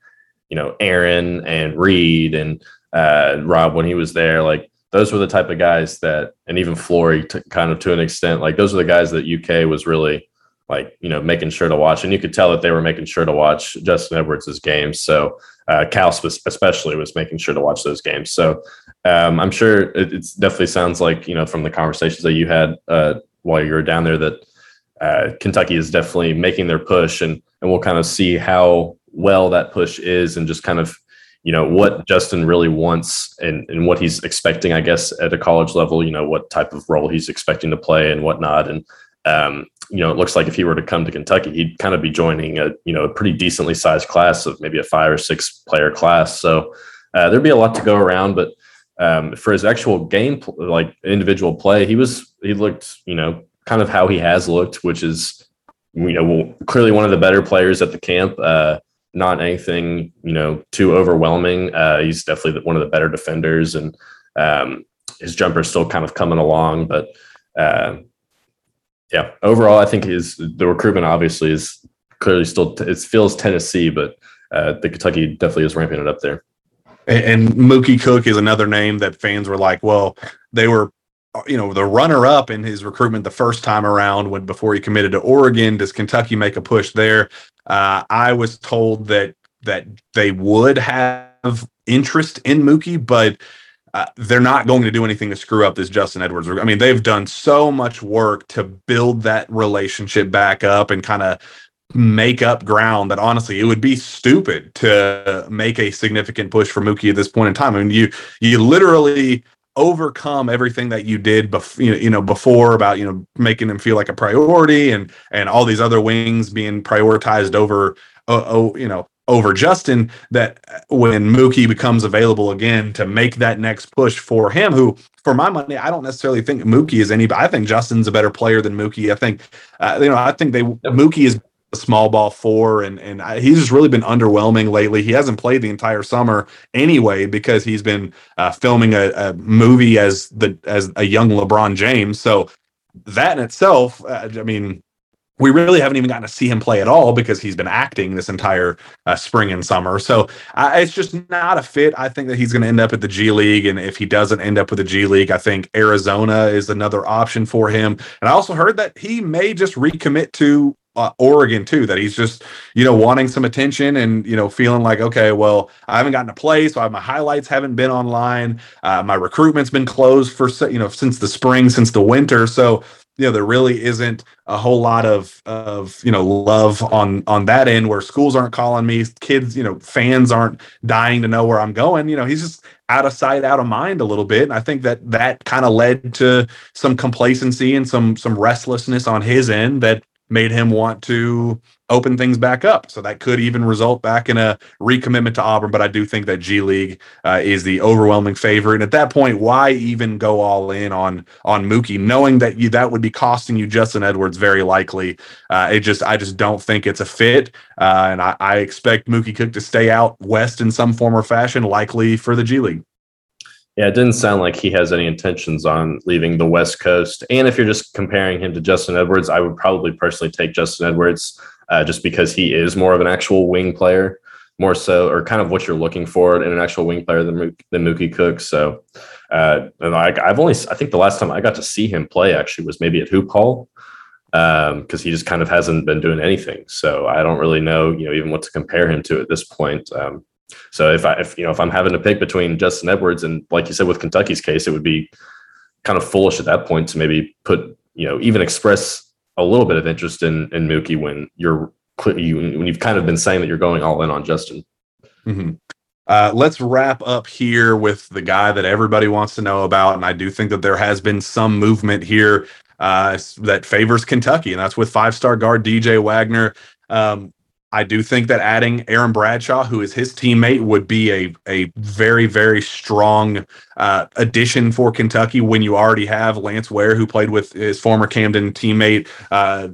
you know, Aaron and Reed and uh, Rob when he was there. Like those were the type of guys that, and even Flory, kind of to an extent, like those are the guys that UK was really like you know making sure to watch. And you could tell that they were making sure to watch justin edwards's games. So uh, cal especially was making sure to watch those games. So um, i'm sure it definitely sounds like you know from the conversations that you had uh, while you were down there that uh, kentucky is definitely making their push. And and we'll kind of see how well that push is and just kind of you know what justin really wants and, and what he's expecting i guess at a college level you know what type of role he's expecting to play and whatnot. And um, you know, it looks like if he were to come to Kentucky, he'd kind of be joining a you know a pretty decently sized class of maybe a five or six player class. So uh, there'd be a lot to go around. But um, for his actual game, like individual play, he was he looked you know kind of how he has looked, which is you know clearly one of the better players at the camp. Uh, not anything you know too overwhelming. Uh, he's definitely one of the better defenders, and um, his jumper is still kind of coming along, but. Uh, yeah, overall, I think is the recruitment obviously is clearly still it feels Tennessee, but uh, the Kentucky definitely is ramping it up there. And, and Mookie Cook is another name that fans were like, well, they were you know the runner up in his recruitment the first time around when before he committed to Oregon. Does Kentucky make a push there? Uh, I was told that that they would have interest in Mookie but uh, they're not going to do anything to screw up this Justin Edwards. I mean, they've done so much work to build that relationship back up and kind of make up ground that honestly it would be stupid to make a significant push for Mookie at this point in time. I mean, you you literally overcome everything that you did before you know, before about you know making him feel like a priority and and all these other wings being prioritized over oh, oh you know over Justin that when Mookie becomes available again to make that next push for him who for my money I don't necessarily think Mookie is any I think Justin's a better player than Mookie I think uh, you know I think they Mookie is a small ball four, and and I, he's just really been underwhelming lately. He hasn't played the entire summer anyway because he's been uh, filming a, a, movie as the as a young LeBron James. So that in itself, uh, I mean. We really haven't even gotten to see him play at all because he's been acting this entire uh, spring and summer. So uh, it's just not a fit. I think that he's going to end up at the G League. And if he doesn't end up with the G League, I think Arizona is another option for him. And I also heard that he may just recommit to uh, Oregon too. That he's just you know wanting some attention and you know feeling like okay, well I haven't gotten a play, so my highlights haven't been online. Uh, my recruitment's been closed for you know since the spring, since the winter. So you know there really isn't a whole lot of of you know love on on that end where schools aren't calling me kids you know fans aren't dying to know where i'm going you know he's just out of sight out of mind a little bit and i think that that kind of led to some complacency and some some restlessness on his end that made him want to open things back up. So that could even result back in a recommitment to Auburn. But I do think that G League uh, is the overwhelming favorite. And at that point, why even go all in on on Mookie, knowing that you that would be costing you Justin Edwards very likely. Uh, it just I just don't think it's a fit. Uh, and I, I expect Mookie Cook to stay out west in some form or fashion, likely for the G League. Yeah, it didn't sound like he has any intentions on leaving the West Coast. And if you're just comparing him to Justin Edwards, I would probably personally take Justin Edwards uh, just because he is more of an actual wing player, more so, or kind of what you're looking for in an actual wing player than, than Mookie Cook. So, uh, and I, I've only, I think the last time I got to see him play actually was maybe at Hoop Hall because um, he just kind of hasn't been doing anything. So I don't really know, you know, even what to compare him to at this point. Um, so if I, if you know, if I'm having to pick between Justin Edwards and, like you said, with Kentucky's case, it would be kind of foolish at that point to maybe put, you know, even express a little bit of interest in in Mookie when you're you when you've kind of been saying that you're going all in on Justin. Mm-hmm. Uh, let's wrap up here with the guy that everybody wants to know about, and I do think that there has been some movement here uh, that favors Kentucky, and that's with five-star guard DJ Wagner. Um, I do think that adding Aaron Bradshaw, who is his teammate, would be a a very very strong uh, addition for Kentucky. When you already have Lance Ware, who played with his former Camden teammate uh,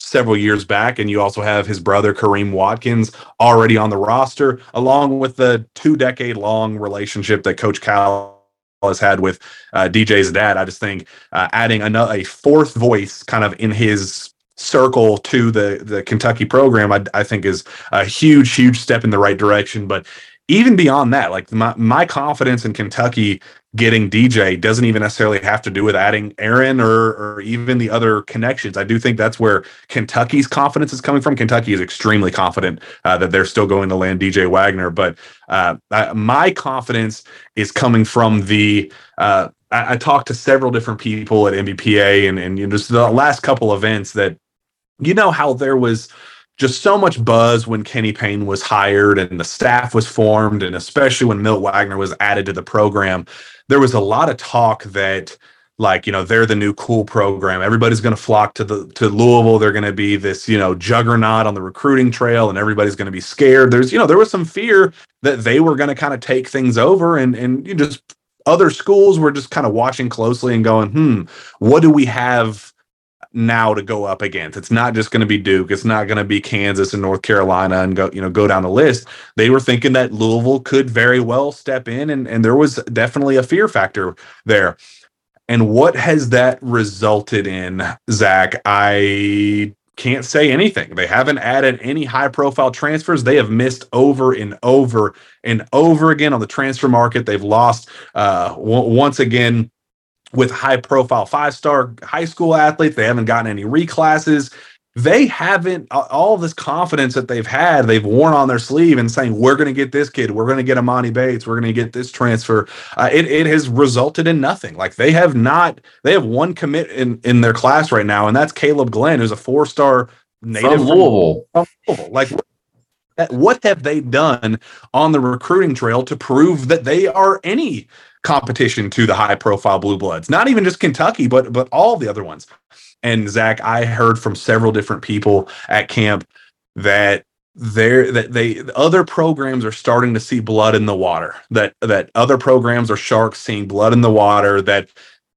several years back, and you also have his brother Kareem Watkins already on the roster, along with the two decade long relationship that Coach Cal has had with uh, DJ's dad. I just think uh, adding another a fourth voice kind of in his circle to the the Kentucky program, I, I think is a huge, huge step in the right direction. But even beyond that, like my my confidence in Kentucky getting DJ doesn't even necessarily have to do with adding Aaron or or even the other connections. I do think that's where Kentucky's confidence is coming from. Kentucky is extremely confident uh, that they're still going to land DJ Wagner, but uh, I, my confidence is coming from the. Uh, I, talked to several different people at NBPA and and you know, just the last couple events that you know how there was just so much buzz when Kenny Payne was hired and the staff was formed, and especially when Milt Wagner was added to the program, there was a lot of talk that like you know they're the new cool program. Everybody's going to flock to the to louisville. They're going to be this you know juggernaut on the recruiting trail and everybody's going to be scared. There's you know there was some fear that they were going to kind of take things over and and you just other schools were just kind of watching closely and going hmm what do we have now to go up against. It's not just going to be Duke. It's not going to be Kansas and North Carolina and go, you know, go down the list. They were thinking that Louisville could very well step in and, and there was definitely a fear factor there. And what has that resulted in, Zach? I can't say anything. They haven't added any high profile transfers. They have missed over and over and over again on the transfer market. They've lost uh, w- once again with high profile five star high school athletes. They haven't gotten any reclasses. They haven't all this confidence that they've had, they've worn on their sleeve and saying, We're going to get this kid, we're going to get Emoni Bates, we're going to get this transfer. Uh, it, it has resulted in nothing. Like they have not, they have one commit in, in their class right now, and that's Caleb Glenn, who's a four star native from Louisville. From Louisville. Like, what have they done on the recruiting trail to prove that they are any competition to the high profile blue bloods. Not even just kentucky but but all the other ones. And zach i heard from several different people at camp that there that they other programs are starting to see blood in the water that that other programs are sharks seeing blood in the water that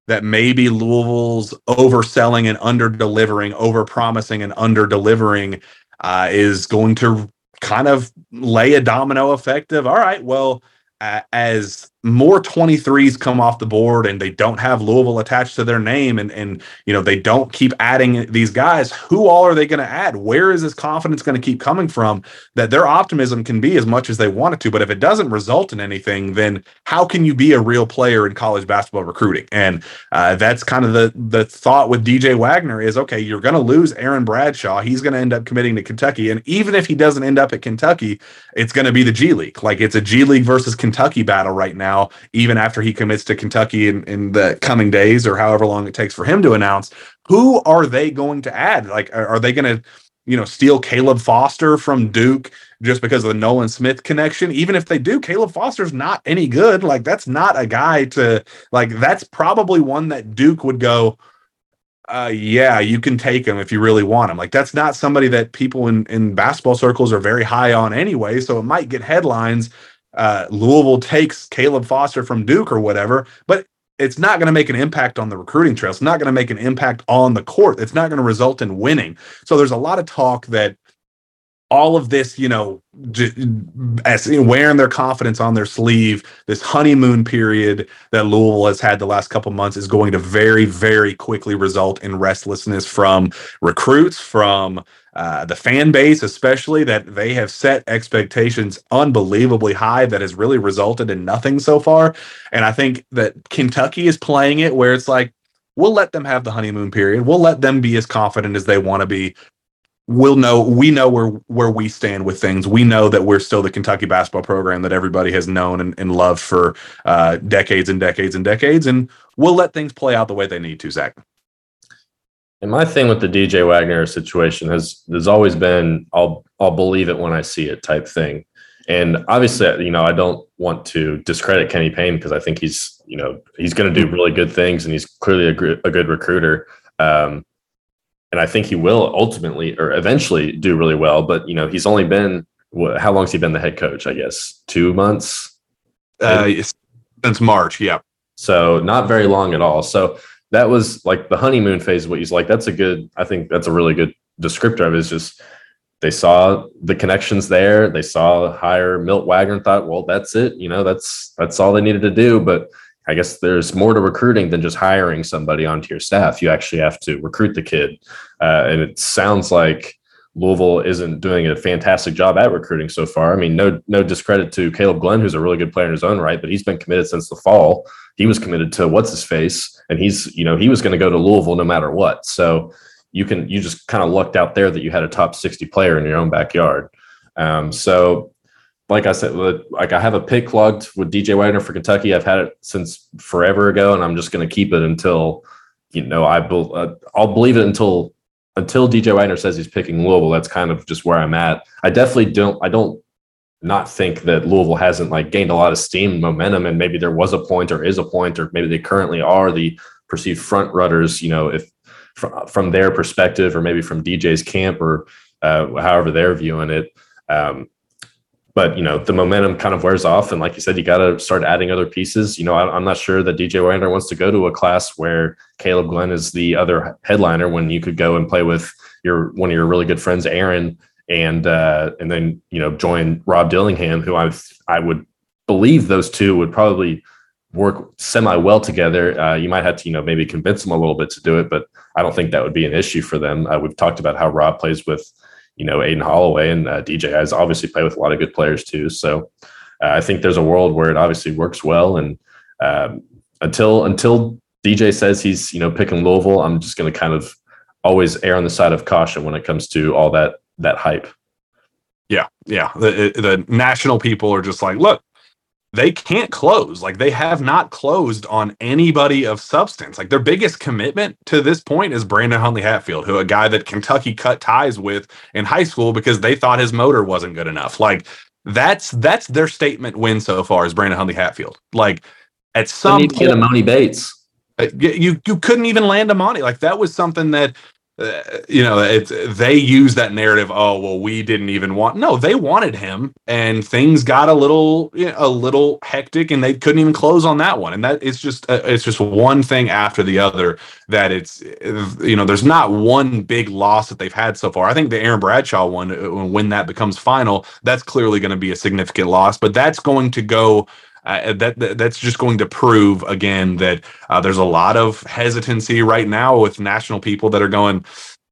that maybe louisville's overselling and under delivering over promising and under delivering uh, is going to kind of lay a domino effect of all right well uh, as more 23s come off the board and they don't have Louisville attached to their name and and you know they don't keep adding these guys who all are they going to add? Where is this confidence going to keep coming from that their optimism can be as much as they want it to? But if it doesn't result in anything then how can you be a real player in college basketball recruiting? And uh, that's kind of the the thought with DJ Wagner is okay you're going to lose Aaron Bradshaw. He's going to end up committing to Kentucky. And even if he doesn't end up at Kentucky it's going to be the G League. Like it's a G League versus Kentucky battle right now now, even after he commits to Kentucky in, in the coming days or however long it takes for him to announce, who are they going to add? Like, are, are they going to, you know, steal Caleb Foster from Duke just because of the Nolan Smith connection? Even if they do, Caleb Foster's not any good. Like, that's not a guy to, like, that's probably one that Duke would go, uh, yeah, you can take him if you really want him. Like that's not somebody that people in in basketball circles are very high on anyway. So it might get headlines uh, Louisville takes Caleb Foster from Duke or whatever, but it's not going to make an impact on the recruiting trail. It's not going to make an impact on the court. It's not going to result in winning. So there's a lot of talk that all of this, you know, as you know, wearing their confidence on their sleeve, this honeymoon period that Louisville has had the last couple months is going to very, very quickly result in restlessness from recruits, from uh, the fan base, especially that they have set expectations unbelievably high that has really resulted in nothing so far. And I think that Kentucky is playing it where it's like, we'll let them have the honeymoon period. We'll let them be as confident as they want to be. We'll know we know where where we stand with things. We know that we're still the Kentucky basketball program that everybody has known and, and loved for uh, decades and decades and decades, and we'll let things play out the way they need to. Zach. And my thing with the DJ Wagner situation has has always been I'll I'll believe it when I see it type thing. And obviously, you know, I don't want to discredit Kenny Payne because I think he's, you know, he's going to do really good things and he's clearly a, gr- a good recruiter. Um, and I think he will ultimately or eventually do really well. But you know, he's only been how long's he been the head coach? I guess two months. Uh, since March, yeah. So not very long at all. So that was like the honeymoon phase. What he's like, that's a good. I think that's a really good descriptor of it. Is just they saw the connections there. They saw hire Milt Wagner and thought, well, that's it. You know, that's that's all they needed to do. But I guess there's more to recruiting than just hiring somebody onto your staff. You actually have to recruit the kid, uh, and it sounds like Louisville isn't doing a fantastic job at recruiting so far. I mean, no no discredit to Caleb Glenn, who's a really good player in his own right, but he's been committed since the fall. He was committed to what's his face and he's you know he was going to go to Louisville no matter what. So you can you just kind of lucked out there that you had a top 60 player in your own backyard. Um, so like I said, like I have a pick logged with DJ Wagner for Kentucky. I've had it since forever ago, and I'm just going to keep it until you know I uh, I'll believe it until until DJ Wagner says he's picking Louisville. That's kind of just where I'm at. I definitely don't I don't not think that Louisville hasn't like gained a lot of steam momentum and maybe there was a point or is a point or maybe they currently are the perceived front runners you know if from, from their perspective or maybe from DJ's camp or uh, however they're viewing it um, but you know the momentum kind of wears off and like you said you got to start adding other pieces you know I, am not sure that dj wagner wants to go to a class where caleb glenn is the other headliner when you could go and play with your one of your really good friends aaron and uh, and then you know join Rob Dillingham, who I I would believe those two would probably work semi well together. Uh, you might have to, you know, maybe convince them a little bit to do it, but I don't think that would be an issue for them. Uh, we've talked about how Rob plays with, you know, Aden Holloway and uh, DJ has obviously played with a lot of good players too. So uh, I think there's a world where it obviously works well. And um, until until DJ says he's, you know, picking Louisville, I'm just going to kind of always err on the side of caution when it comes to all that that hype. Yeah, yeah. The the national people are just like, look, they can't close. Like they have not closed on anybody of substance. Like their biggest commitment to this point is Brandon Huntley Hatfield, who a guy that Kentucky cut ties with in high school because they thought his motor wasn't good enough. Like that's that's their statement win so far is Brandon Huntley Hatfield. Like at some point, get Emoni Bates. Uh, you you couldn't even land Emoni. Like that was something that uh, you know, it's they use that narrative. Oh well, we didn't even want. No, they wanted him, and things got a little you know, a little hectic, and they couldn't even close on that one. And that it's just uh, it's just one thing after the other. That it's you know, there's not one big loss that they've had so far. I think the Aaron Bradshaw one, uh, when that becomes final, that's clearly going to be a significant loss, but that's going to go uh, that, that, that's just going to prove again that uh, there's a lot of hesitancy right now with national people that are going,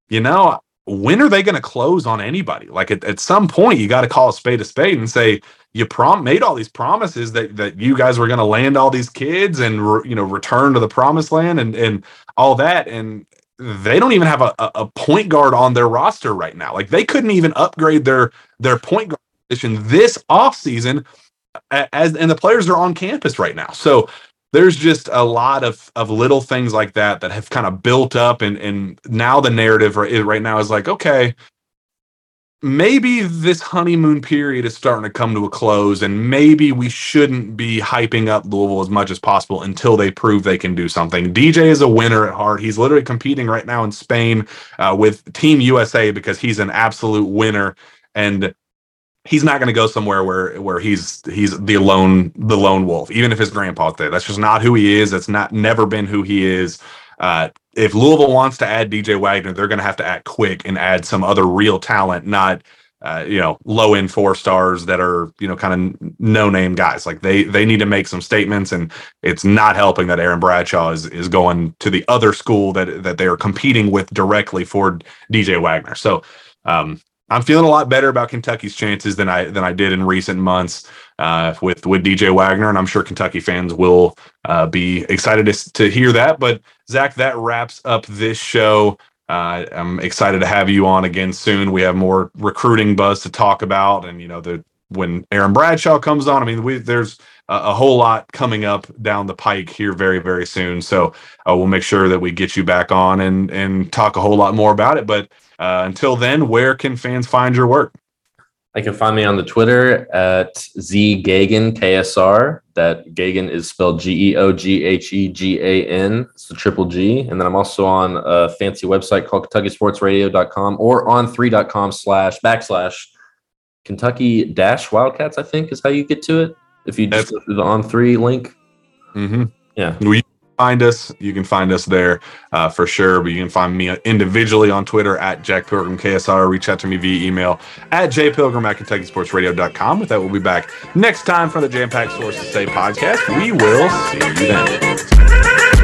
you know, when are they going to close on anybody? Like at, at some point, you got to call a spade a spade and say you prom made all these promises that that you guys were going to land all these kids and re, you know return to the promised land and and all that and they don't even have a, a point guard on their roster right now. Like they couldn't even upgrade their their point guard position this offseason as and the players are on campus right now. So there's just a lot of of little things like that that have kind of built up and and now the narrative right, right now is like okay maybe this honeymoon period is starting to come to a close and maybe we shouldn't be hyping up Louisville as much as possible until they prove they can do something. DJ is a winner at heart. He's literally competing right now in Spain uh, with Team USA because he's an absolute winner and he's not going to go somewhere where where he's he's the lone the lone wolf even if his grandpa's there. That's just not who he is. That's not never been who he is. Uh, if louisville wants to add dj wagner they're going to have to act quick and add some other real talent not uh, you know low end four stars that are you know kind of no name guys. Like they they need to make some statements and it's not helping that aaron bradshaw is is going to the other school that that they are competing with directly for dj wagner. So um, I'm feeling a lot better about Kentucky's chances than I than I did in recent months uh, with with DJ Wagner, and I'm sure Kentucky fans will uh, be excited to, to hear that. But Zach, that wraps up this show. Uh, I'm excited to have you on again soon. We have more recruiting buzz to talk about, and you know the when Aaron Bradshaw comes on. I mean, we, there's a, a, whole lot coming up down the pike here very very soon. So uh, we'll make sure that we get you back on and and talk a whole lot more about it. But uh, until then, where can fans find your work? I can find me on the Twitter at Z Geoghegan KSR. That Geoghegan is spelled G E O G H E G A N. It's the triple G. And then I'm also on a fancy website called KentuckySportsRadio.com or on 3.com slash backslash Kentucky dash Wildcats, I think is how you get to it. If you just go through the on three link. Mm-hmm. Yeah. We find us, you can find us there uh, for sure. But you can find me individually on Twitter at Jack Pilgrim KSR. Reach out to me via email at jpilgrim at KentuckySportsRadio.com. With that, we'll be back next time for the Jam Pack Sources Say podcast. We will see you then.